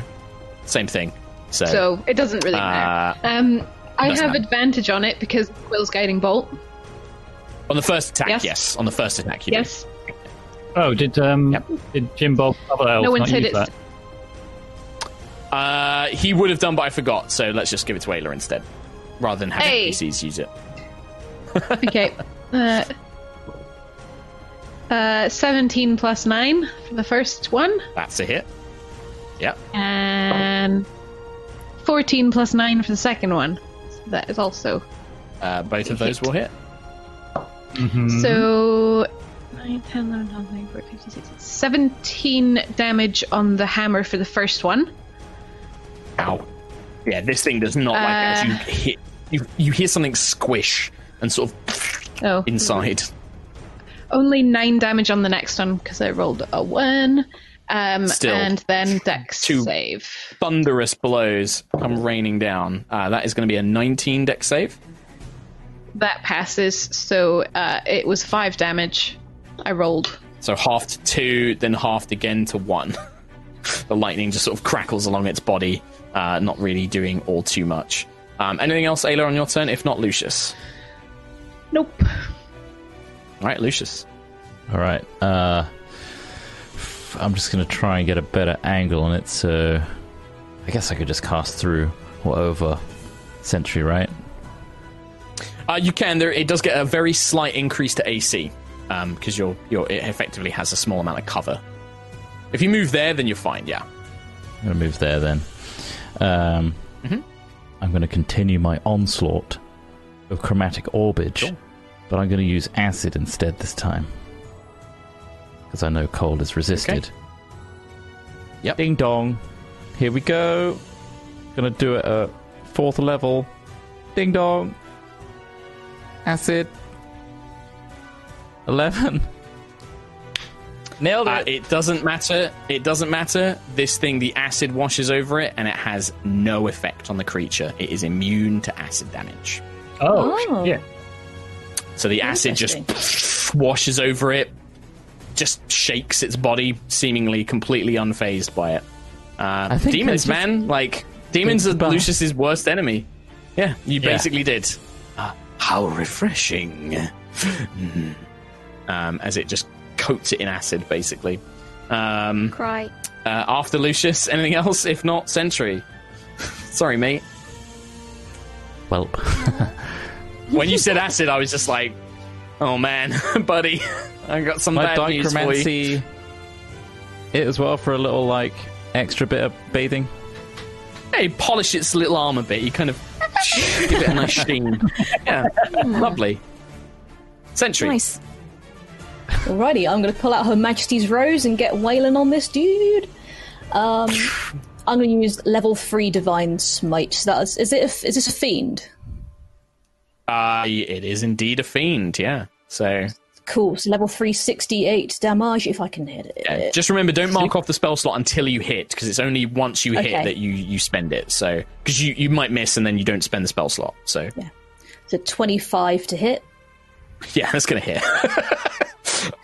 same thing. So, so it doesn't really matter. Um, I have matter. advantage on it because of Quill's guiding bolt. on the first attack, yes. Yes. On the first attack, you do. Yes. Oh, did um Yep. did Jim Bob other No one not said use it's. That? Uh, he would have done, but I forgot. So let's just give it to Ayla instead, rather than having Hey. PCs use it. Okay. Uh, uh, 17 plus 9 for the first one, That's a hit. Yep. and 14 plus 9 for the second one. So that is also. Uh, both of those will hit. Mhm. So. 9, 10, 11, 12, 13, 14, 15, 16, 17 damage on the hammer for the first one. Ow. Yeah, this thing does not like it. As you Uh. hit, you you hear something squish and sort of Oh. inside. Only 9 damage on the next one because I rolled a 1. Um, Still. And then dex Two. save. Thunderous blows come raining down. Uh, that is going to be a 19 deck save. That passes, so uh, it was 5 damage. I rolled. So half to two, then halved again to one. the lightning just sort of crackles along its body, uh, not really doing all too much. Um, anything else, Ayla, on your turn? If not, Lucius. Nope. All right, Lucius. All right. Uh, f- I'm just going to try and get a better angle on it. So I guess I could just cast through or over Sentry, right? Uh, you can. There, it does get a very slight increase to AC because you're, you're, it effectively has a small amount of cover. If you move there, then you're fine. Yeah. I'm going to move there then. Um, I'm going to continue my onslaught of chromatic orbage, but I'm going to use acid instead this time because I know cold is resisted. Yep. Ding dong. Here we go. Gonna do it at fourth level. Ding dong. Acid. Eleven. Nailed it. Uh, it doesn't matter. It doesn't matter. This thing, the acid washes over it, and it has no effect on the creature. It is immune to acid damage. Oh, Oh. yeah. So the acid just washes over it, just shakes its body, seemingly completely unfazed by it. Uh, demons, just- man, like demons are Lucius's worst enemy. Yeah, you Yeah. basically did. Uh, how refreshing! um, as it just coats it in acid, basically. Um, Cry. uh, after Lucius, anything else? If not, Sentry. Sorry, mate. Welp. When you said acid, I was just like, oh man, buddy. I got some My bad news for you. it as well for a little like extra bit of bathing. Hey, polish its little arm a bit. You kind of give it a nice sheen. Yeah, lovely. Sentry. Nice. Alrighty, I'm going to pull out Her Majesty's Rose and get wailing on this dude. Um, I'm going to use level three Divine Smite. So that's is it? A, is this a fiend? Uh, it is indeed a fiend. Yeah. So Cool. So level three, 68 damage if I can hit it. yeah, just remember, don't mark off the spell slot until you hit, because it's only once you hit Okay. that you you spend it. So because you you might miss and then you don't spend the spell slot. So yeah. So 25 to hit. yeah, that's gonna hit.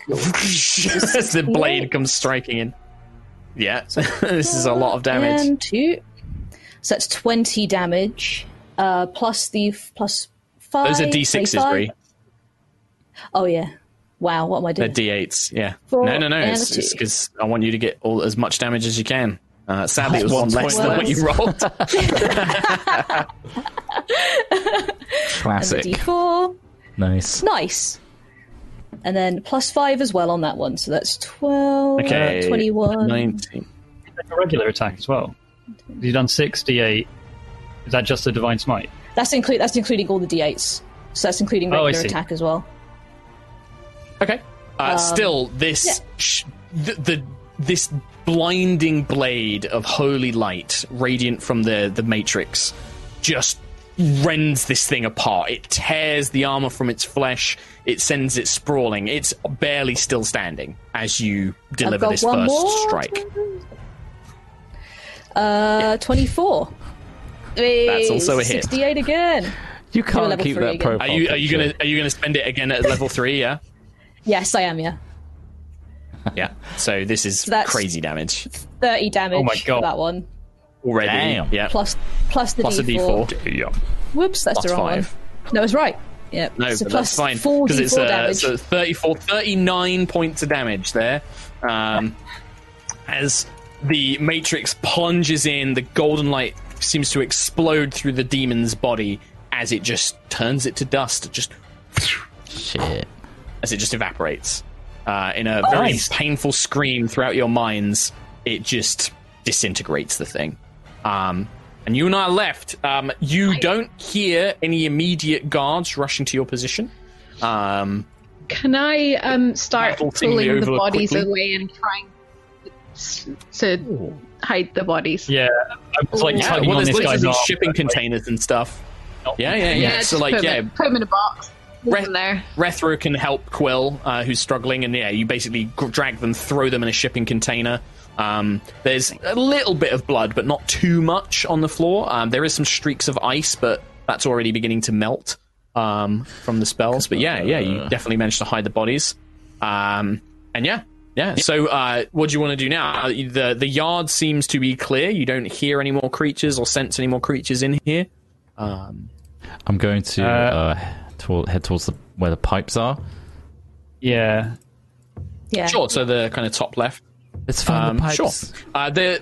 As the blade comes striking in. Yeah, this is a lot of damage. And two. So that's 20 damage. Uh, plus the f- plus five. Those are d6s, 25. Bree. Oh yeah. Wow. What am I doing? They're d8s. Yeah. Four no, no, no. It's because I want you to get all as much damage as you can. Uh, sadly, it was one One less than what you rolled. Classic. D4. Nice. Nice. And then plus five as well on that one. So that's 12, Okay. uh, 21. 19. A regular attack as well. You've done six d8. Is that just a divine smite? That's, include, that's including all the d8s. So that's including Oh, regular see. attack as well. Okay. Uh, still, this sh- the, the this blinding blade of holy light, radiant from the the matrix, just rends this thing apart. It tears the armor from its flesh. It sends it sprawling. It's barely still standing as you deliver this first more. strike. Uh, 24. That's also a hit. 68 again. You can't keep that again. profile. Are you are you gonna are you gonna spend it again at level three? Yeah. Yes, I am, yeah. Yeah. So this is that's- crazy damage 30 damage Oh my for God. that one. Already. Damn. Yeah. Plus, plus the Plus a D4. d4. Yeah. Whoops, that's Plus the wrong five. one. No, it's right. Yeah. No, so but plus that's fine Four because D4 it's uh, damage. so 34, 39 points of damage there. Um, as the Matrix plunges in, the golden light seems to explode through the demon's body as it just turns it to dust, just Shit. as it just evaporates. Uh, in a very Nice. painful scream throughout your minds, it just disintegrates the thing. Um, and you and I left. Um, you don't hear any immediate guards rushing to your position. Um, Can I um, start pulling the over bodies quickly. away and trying s- to hide the bodies? Yeah, I was like Yeah, yeah, well, there's this loads of guy's these arm. shipping like, containers and stuff. Yeah, yeah, yeah. just so, like, put yeah, put him in a box. Leave Re- him there. Rethra can help Quill, uh, who's struggling, and yeah, you basically gr- drag them, throw them in a shipping container. Um, there's a little bit of blood, but not too much on the floor. Um, there is some streaks of ice, but that's already beginning to melt um, from the spells. But yeah, yeah, you definitely managed to hide the bodies. Um, and yeah, yeah. So uh, what do you want to do now? Uh, The the yard seems to be clear. You don't hear any more creatures or sense any more creatures in here. Um, I'm going to Uh, uh, toward, head towards the, where the pipes are. Yeah, yeah. sure. So the kind of top left. Let's find Um, the pipes. Sure. Uh, there,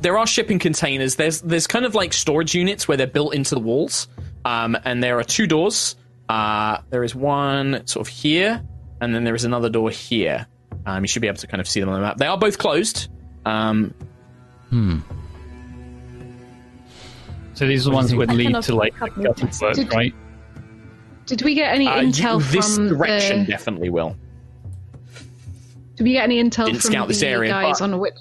there are shipping containers. There's there's kind of like storage units where they're built into the walls, um, and there are two doors. Uh, there is one sort of here, and then there is another door here. Um, you should be able to kind of see them on the map. They are both closed. Um, so these are the ones that would I lead to like the have gutter movements. work, Did- right? Did we get any uh, intel you- this from direction the? definitely will. Did we get any intel Didn't from scout this the area, guys on which?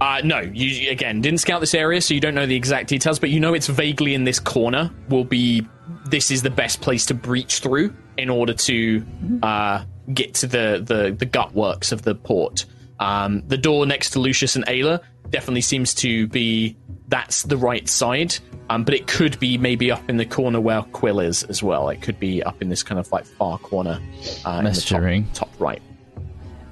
Uh, no, you again didn't scout this area, so you don't know the exact details, but you know it's vaguely in this corner. Will be this is the best place to breach through in order to uh, get to the, the the gut works of the port. Um, the door next to Lucius and Ayla definitely seems to be that's the right side, um, but it could be maybe up in the corner where Quill is as well. It could be up in this kind of like far corner, uh, in the top, top right.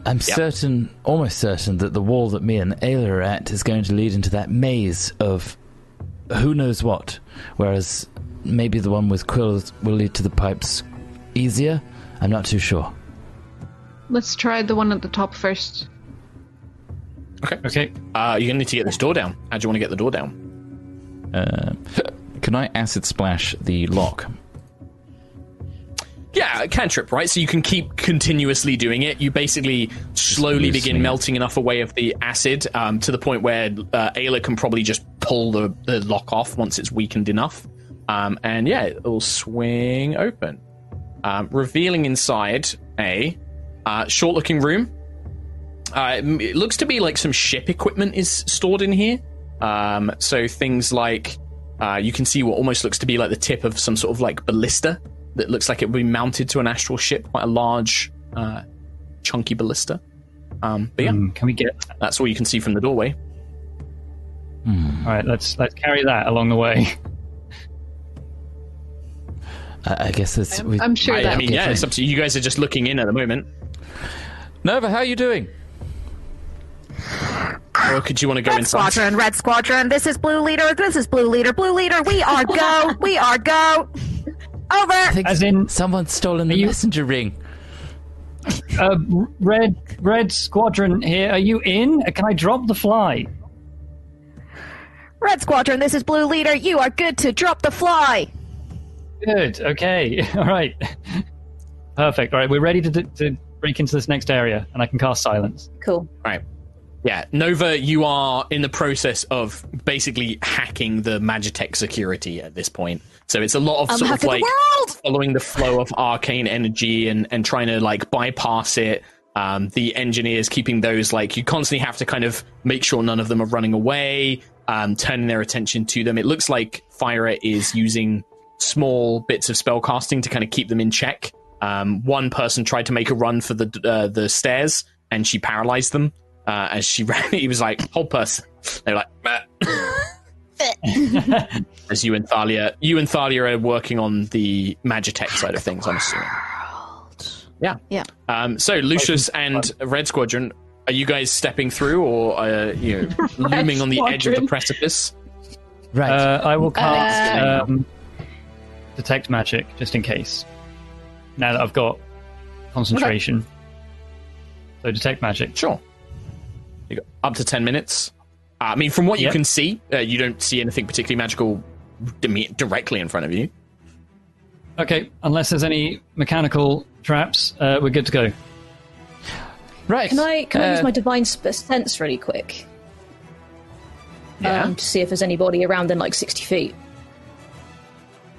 I'm certain, almost certain, that the wall that me and Ayla are at is going to lead into that maze of who knows what. Whereas maybe the one with quills will lead to the pipes easier. I'm not too sure. Let's try the one at the top first. Okay. Uh, you're gonna need to get this door down. How do you want to get the door down? Uh, can I acid splash the lock? Yeah, cantrip, right? So you can keep continuously doing it. You basically slowly begin melting enough away of the acid um, to the point where uh, Ayla can probably just pull the, the lock off once it's weakened enough. Um, and yeah, it'll swing open, um, revealing inside a uh, short looking room. Uh, it looks to be like some ship equipment is stored in here. Um, so things like uh, you can see what almost looks to be like the tip of some sort of like ballista that looks like it would be mounted to an astral ship, quite a large, uh, chunky ballista. Um, but yeah, Hmm, can we get? that's all you can see from the doorway. All right, let's let's carry that along the way. I, I guess it's. we- I'm sure I, that I mean, yeah, it's up to you. You guys are just looking in at the moment. Nova, how are you doing? Or could you want to go Red inside? Squadron, Red Squadron. This is Blue Leader. This is Blue Leader. Blue Leader. We are go. we are go. Over. I think As in- someone's stolen the you- messenger ring. Uh, red Red Squadron here. Are you in? Uh, Can I drop the fly? Red Squadron. This is Blue Leader. You are good to drop the fly. Good. Okay. All right. Perfect. All right, we're ready to, to break into this next area, and I can cast silence. Cool. Right. Yeah, Nova, you are in the process of basically hacking the Magitech security at this point. So it's a lot of I'm sort of hacking the like following the flow of arcane energy and, and trying to like bypass it. Um, the engineers keeping those like you constantly have to kind of make sure none of them are running away, um, turning their attention to them. It looks like Fyra is using small bits of spell casting to kind of keep them in check. Um, one person tried to make a run for the uh, the stairs, and she paralyzed them uh, as she ran. He was like, "Hold person." They were like, "Meh." as you and Thalia, you and Thalia are working on the Magitech side of things. I'm assuming. Yeah. Yeah. Um, so Lucius and Red Squadron, are you guys stepping through, or uh, you know, looming on the edge of the precipice? Right. Uh, I will cast Uh, um, detect magic just in case. Now that I've got concentration, so detect magic. Sure. You got up to 10 minutes. Uh, I mean, from what you can see, uh, you don't see anything particularly magical dim- directly in front of you. Okay, unless there's any mechanical traps, uh, we're good to go. right. Can I can I Uh, use my divine sp- sense really quick? Yeah. Um, to see if there's anybody around in like sixty feet.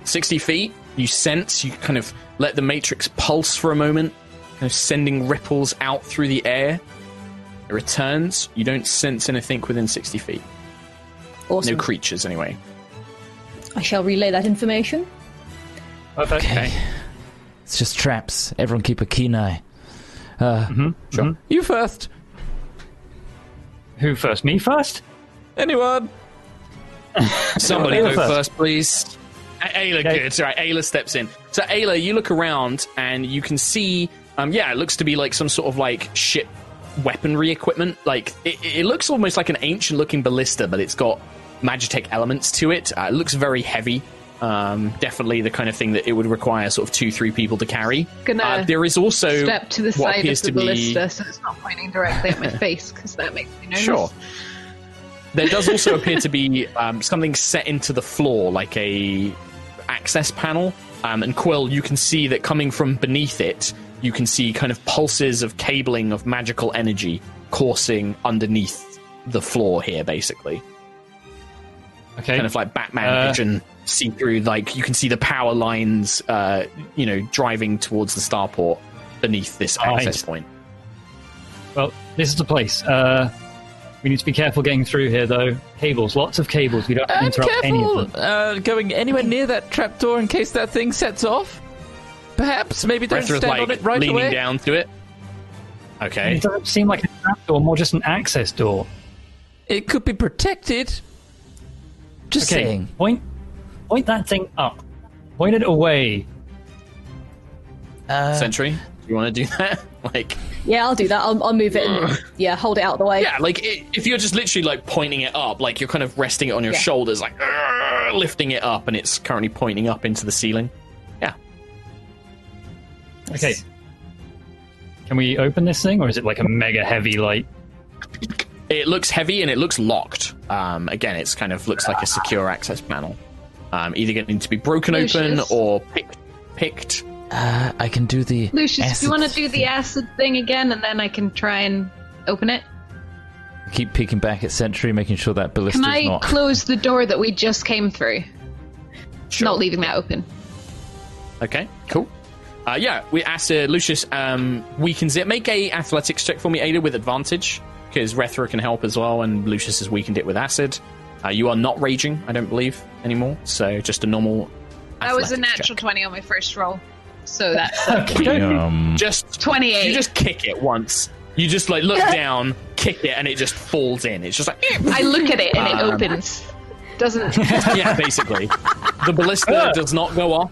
60 feet, you sense, you kind of let the matrix pulse for a moment, kind of sending ripples out through the air. It returns, you don't sense anything within 60 feet. Awesome. No creatures, anyway. I shall relay that information. Perfect. Okay. It's just traps. Everyone keep a keen eye. Uh, Mm-hmm. Sure. You first. Who first? Me first? Anyone? Somebody go first. first, please. A- Ayla, Okay. good. Right, Ayla steps in. So, Ayla, you look around and you can see, um, yeah, it looks to be like some sort of like ship weaponry equipment. Like it, it looks almost like an ancient-looking ballista, but it's got Magitech elements to it. Uh, it looks very heavy. Um, definitely the kind of thing that it would require sort of two, three people to carry. Gonna Uh, there is also Step to the what side of the to be ballista so it's not pointing directly at my face because that makes me nervous. Sure. There does also appear to be um, something set into the floor, like a access panel. Um, and Quill, you can see that coming from beneath it, you can see kind of pulses of cabling of magical energy coursing underneath the floor here, basically. Okay. Kind of like Batman Uh, vision, see through. Like you can see the power lines, uh, you know, driving towards the starport beneath this Right. access point. Well, this is the place. Uh, we need to be careful getting through here, though. Cables, lots of cables. We don't have to And interrupt any of them. uh, going anywhere near that trapdoor in case that thing sets off. Perhaps, maybe don't Breath was stand on it right leaning away. down to it. Okay. It doesn't seem like a trapdoor, more just an access door. It could be protected. Just Okay, saying. point, point that thing up. Point it away. Uh, Sentry, do you want to do that? like, Yeah, I'll do that. I'll, I'll move it and yeah, hold it out of the way. yeah, like i if you're just literally like pointing it up, like you're kind of resting it on your Yeah. shoulders, like lifting it up, and it's currently pointing up into the ceiling. Yeah, Okay. Can we open this thing, or is it like a mega heavy light? it looks heavy and it looks locked. Um, again, it's kind of looks like a secure access panel. Um, either going to be broken open Lucius. or picked, picked Uh, I can do the. Lucius, do you want to do the acid thing again, and then I can try and open it? Keep peeking back at Sentry, making sure that ballista's Can I not. close the door that we just came through? Not leaving that open. Okay, cool. Uh, yeah, we asked uh, Lucius um, weakens it. Make a athletics check for me, Ada, with advantage because Rethra can help as well, and Lucius has weakened it with acid. Uh, you are not raging, I don't believe anymore. So just a normal. That was a natural check. 20 on my first roll. So that's um, Just 28. You just kick it once. You just like look down, kick it, and it just falls in. It's just like I look at it and it Um, opens. Doesn't. yeah, basically. The ballista does not go off.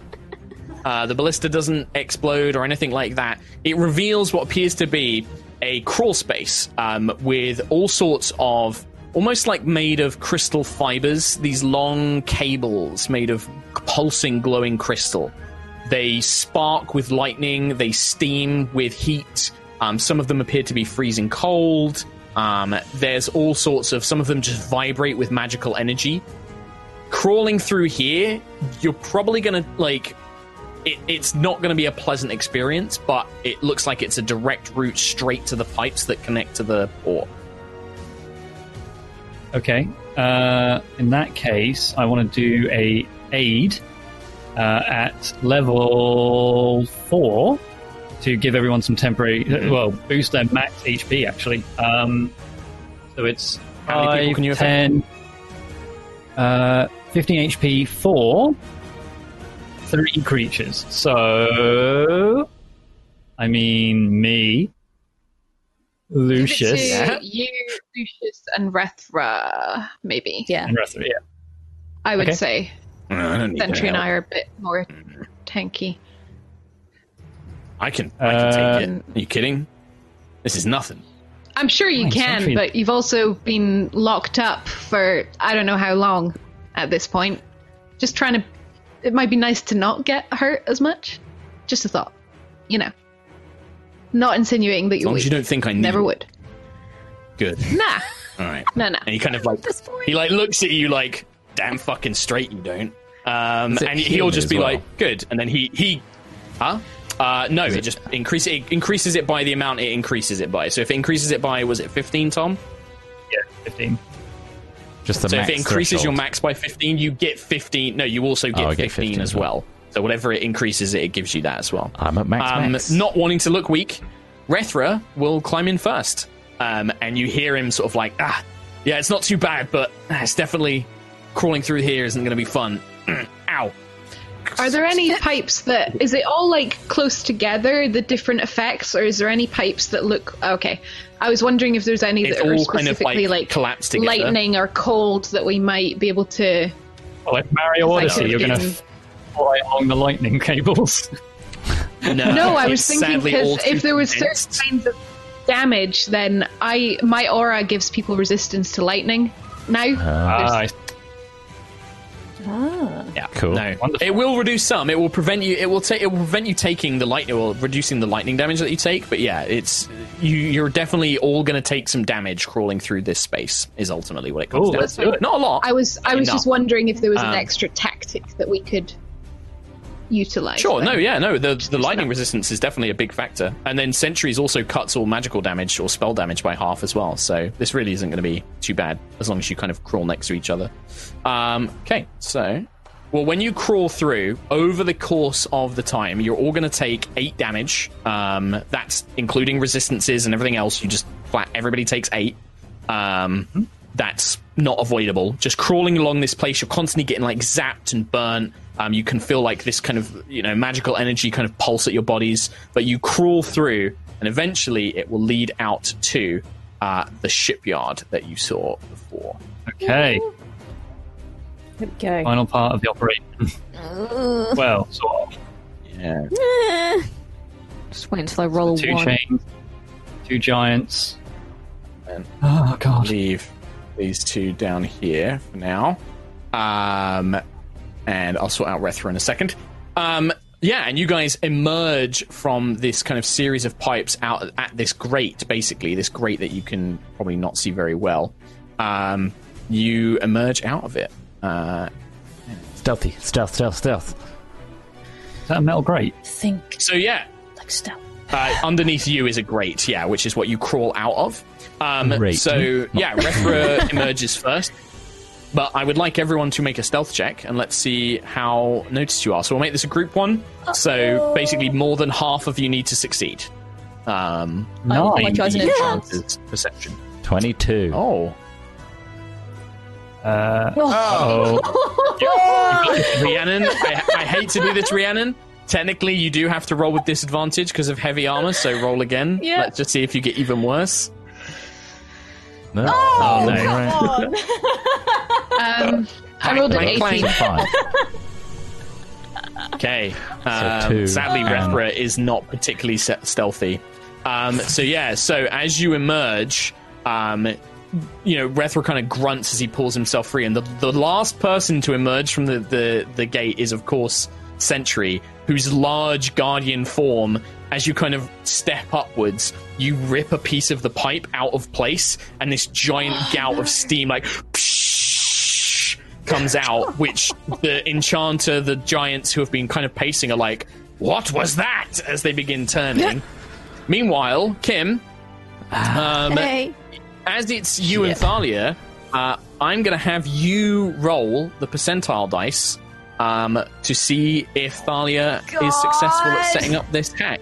Uh, the ballista doesn't explode or anything like that. It reveals what appears to be a crawl space um, with all sorts of almost like made of crystal fibers. These long cables made of pulsing, glowing crystal. They spark with lightning. They steam with heat. Um, some of them appear to be freezing cold. Um, there's all sorts of. Some of them just vibrate with magical energy crawling through here, you're probably gonna like. It, it's not going to be a pleasant experience, but it looks like it's a direct route straight to the pipes that connect to the port. Okay. Uh, in that case, I want to do a aid uh, at level four to give everyone some temporary, Mm-hmm. well, boost their max HP actually. Um, so it's How many people can you 10, uh, 15 HP for three creatures. So, I mean, me, Lucius, to you, Lucius, and Rethra, maybe. Yeah. and rest of it. Yeah. I would Okay. say. I Sentry and. I are a bit more tanky. I can. I can take Uh, it. Are you kidding? This is nothing. I'm sure you Fine, can, Sentry. but you've also been locked up for I don't know how long at this point. Just trying to. It might be nice to not get hurt as much. Just a thought. You know. Not insinuating that you. As you long would. as you don't think I need Never would. Good. Nah. All right. No, no. And he kind of like he like looks at you like, damn fucking straight you don't. Um, and he'll just be well? like, good. And then he he, huh? Uh, no, it, just increase it increases it by the amount it increases it by. So if it increases it by was it fifteen, Tom? Yeah, 15. Just the So if it increases your max by 15, you get 15. No, you also get, Oh, I get 15, 15 as as well. So whatever it increases it, it gives you that as well. I'm at max Um, max. not wanting to look weak, Rethra will climb in first. Um, and you hear him sort of like, ah, yeah, it's not too bad, but it's definitely crawling through here isn't going to be fun. Ow. Are there any pipes that is it all like close together, the different effects, or is there any pipes that look okay? I was wondering if there's any It's that are all kind of, specifically like, like, collapsed together. lightning or cold that we might be able to. Well, like Mario Like Odyssey, it you're going in- to fly along the lightning cables. No, No, I was thinking because if there was certain kinds of damage, then I my aura gives people resistance to lightning. Now, Ah, I- Yeah, Cool. No, Wonderful. it will reduce some. It will prevent you. It will take. It will prevent you taking the light. Or reducing the lightning damage that you take. But yeah, it's you. You're definitely all going to take some damage crawling through this space. Is ultimately what it comes Cool, down let's to. do it. Not a lot. I was I was Enough. just wondering if there was an Um, extra tactic that we could utilize. Sure. there. No. Yeah. No. The the lightning resistance is definitely a big factor. And then Sentry's also cuts all magical damage or spell damage by half as well. So this really isn't going to be too bad as long as you kind of crawl next to each other. Um, okay. So. Well, when you crawl through, over the course of the time, you're all going to take eight damage. Um, that's including resistances and everything else. You just flat. Everybody takes eight. Um, that's not avoidable. Just crawling along this place, you're constantly getting like zapped and burnt. Um, you can feel like this kind of you know magical energy kind of pulse at your bodies, but you crawl through, and eventually it will lead out to uh, the shipyard that you saw before. okay, Here we go. final part of the operation. well, sort of. Yeah. Just wait until I roll a Two one. chains, two giants. And- Oh god. leave these two down here for now. Um, and I'll sort out Rethra in a second. Um, yeah, and you guys emerge from this kind of series of pipes out at this grate, basically, this grate that you can probably not see very well. Um, you emerge out of it. Uh, Stealthy, stealth, stealth, stealth. Is that a metal grate? Think So yeah, like stealth. uh, underneath you is a grate, yeah, which is what you crawl out of. Um, Grate. so yeah, Rethra emerges first. But I would like everyone to make a stealth check, and let's see how noticed you are. So we'll make this a group one. So basically, more than half of you need to succeed. Um, No. Oh, my choice the chances perception. 22. Oh, Uh, Oh. oh, Rhiannon, I, I hate to do this, Rhiannon. Technically, you do have to roll with disadvantage because of heavy armor. So roll again. Yeah. Let's just see if you get even worse. No. Oh, no. Right. Um, I rolled an Clank, clank, 18. Okay. Um, two sadly, and- Rethra is not particularly se- stealthy. Um, so yeah, so as you emerge, um, you know, Rethra kind of grunts as he pulls himself free, and the, the last person to emerge from the, the, the gate is, of course, Sentry, whose large guardian form, as you kind of step upwards, you rip a piece of the pipe out of place, and this giant gout of steam, like, comes out, which the enchanter, the giants who have been kind of pacing are like, What was that? as they begin turning. Meanwhile, Kim, um, Hey. as it's you and Thalia, uh, I'm going to have you roll the percentile dice um, to see if Thalia is successful at setting up this hack.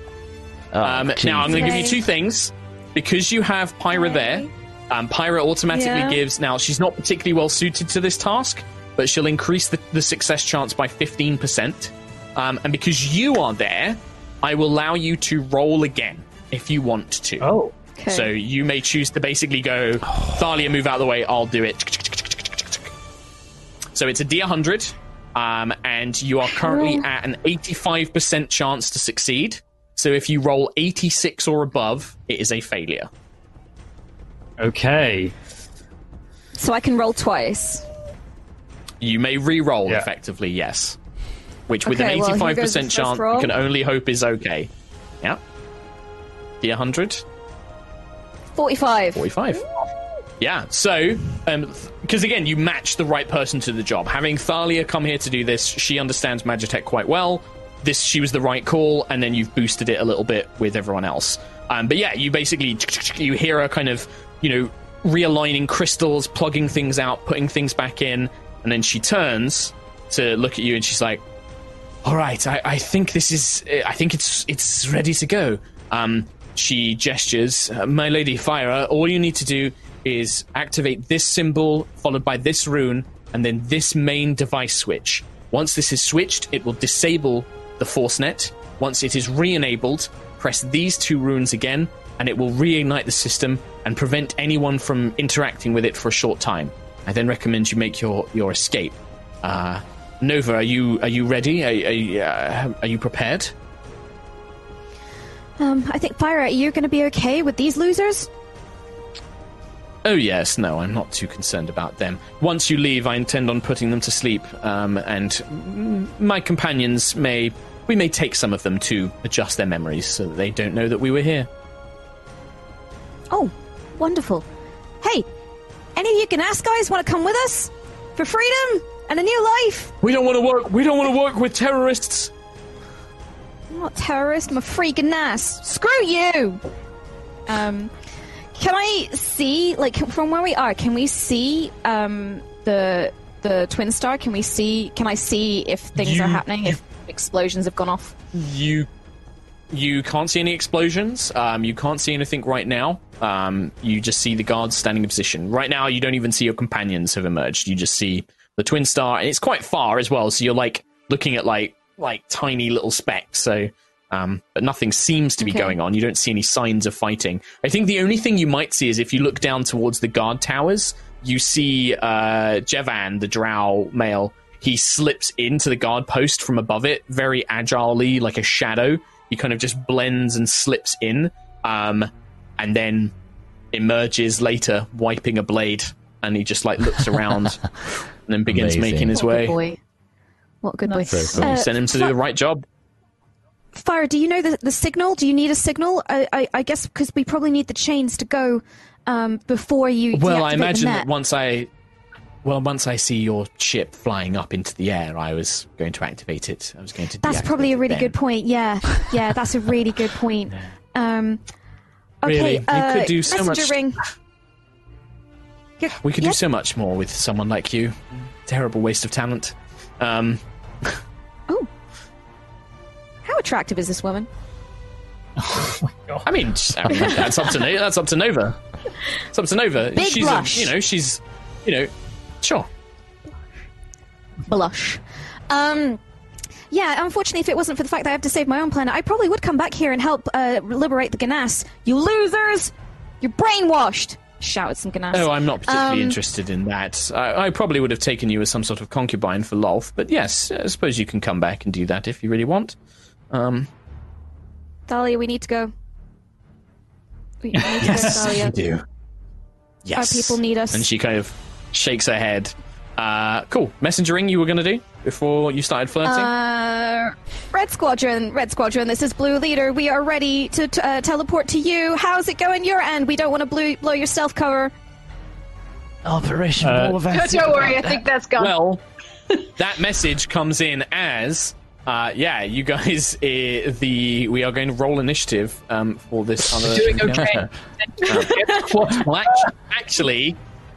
Oh, Um, now, I'm going to give you two things. Because you have Pyra there, um, Pyra automatically Yeah. gives. Now, she's not particularly well suited to this task, but she'll increase the, the success chance by 15%. Um, and because you are there, I will allow you to roll again if you want to. oh, Okay. So you may choose to basically go, Thalia, move out of the way, I'll do it. So it's a D100, um, and you are currently at an 85% chance to succeed. So if you roll 86 or above, it is a failure. okay. so I can roll twice. You may re-roll Yeah. effectively, yes. Which with Okay, an 85% goes the first chance, you can only hope is okay. Yeah. D100. 45. 45. Yeah, so, um, because again, you match the right person to the job. Having Thalia come here to do this, she understands Magitech quite well. This, she was the right call, and then you've boosted it a little bit with everyone else. Um, but yeah, you basically, you hear her kind of, you know, realigning crystals, plugging things out, putting things back in, and then she turns to look at you and she's like, all right, I, I think this is. I think it's it's ready to go. Um, she gestures, uh, my lady Fyra. All you need to do is activate this symbol, followed by this rune, and then this main device switch. Once this is switched, it will disable the force net. Once it is re-enabled, press these two runes again, and it will reignite the system and prevent anyone from interacting with it for a short time. I then recommend you make your your escape. Uh, Nova, are you are you ready? Are, are, you- uh, are you prepared? Um, I think, Fire, are you're going to be okay with these losers? Oh yes, no, I'm not too concerned about them. Once you leave, I intend on putting them to sleep, um, and my companions may we may take some of them to adjust their memories so that they don't know that we were here. Oh, wonderful. Hey, any of you Ganas guys want to come with us? For freedom and a new life? We don't want to work. We don't want to work with terrorists. I'm not terrorist, I'm a free Ganas. Screw you! Um, can I see, like, from where we are, can we see um, the the Twin Star? Can we see, can I see if things You- are happening, you- if explosions have gone off? You you can't see any explosions. Um, you can't see anything right now. Um, you just see the guards standing in position. Right now, you don't even see your companions have emerged. You just see the twin star, and it's quite far as well. So you're like looking at like like tiny little specks. So. Um, but nothing seems to be Okay. going on. You don't see any signs of fighting. I think the only thing you might see is if you look down towards the guard towers, you see uh, Jevan, the drow male. He slips into the guard post from above it, very agilely, like a shadow. He kind of just blends and slips in, um, and then emerges later, wiping a blade. And he just like looks around and then begins Amazing. making his What a way. good boy. What good boy. Very cool. Uh, Send him to do the right job. Fire, do you know the, the signal? Do you need a signal? I, I, I guess because we probably need the chains to go um, before you. Well, I imagine that once I, Well, once I see your ship flying up into the air, I was going to activate it. I was going to. That's probably a really good point. Yeah, yeah, that's a really good point. Um, okay, Really? You uh, could do so much- ring. We could Yep. do so much more with someone like you. Terrible waste of talent. Um, how attractive is this woman? I mean, I mean, that's up to that's up to Nova. It's up to Nova. Big she's blush. A, you know, she's you know, sure. Blush. Um, yeah, unfortunately, if it wasn't for the fact that I have to save my own planet, I probably would come back here and help uh, liberate the Ganas. You losers! You're brainwashed! Shouted some Ganas. Oh, I'm not particularly Um, interested in that. I, I probably would have taken you as some sort of concubine for Lolth, but yes, I suppose you can come back and do that if you really want. Um, Thalia, we need to go. We we need to go, Thalia. do. Yes, people need us. And she kind of shakes her head. Uh, cool. Messengering you were going to do before you started flirting. Uh, Red Squadron, Red Squadron, this is Blue Leader. We are ready to t- uh, teleport to you. How's it going your end? We don't want to blow, blow your stealth cover. Operation Uh, Wall. Don't worry, I think that's gone. well, that message comes in as. Uh, yeah, you guys, uh, the we are going to roll initiative um, for this other. Doing okay. well, actually, actually,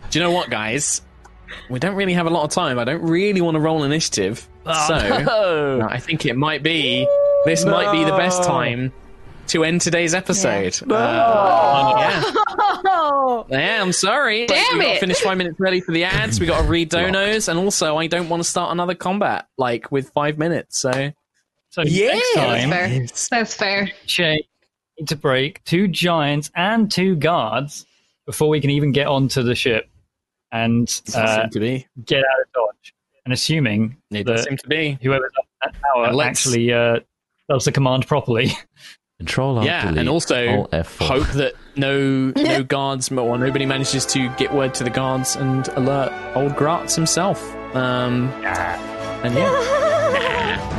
do you know what, guys? We don't really have a lot of time. I don't really want to roll initiative, so no. I think it might be this might be the best time to end today's episode. Uh, yeah. yeah, I'm sorry. Damn we got it. to finish five minutes early for the ads. We got to read donos, and also I don't want to start another combat like with five minutes. So So Yeah. next That's fair. That's fair. Shay need to break two giants and two guards before we can even get onto the ship and uh, to be. get out of dodge. And assuming It does that seem to be. whoever's up in that tower actually uh, does the command properly. Control Alt Yeah, delete, and also Alt F4. hope that no no guards or nobody manages to get word to the guards and alert old Gratz himself. Um, and yeah.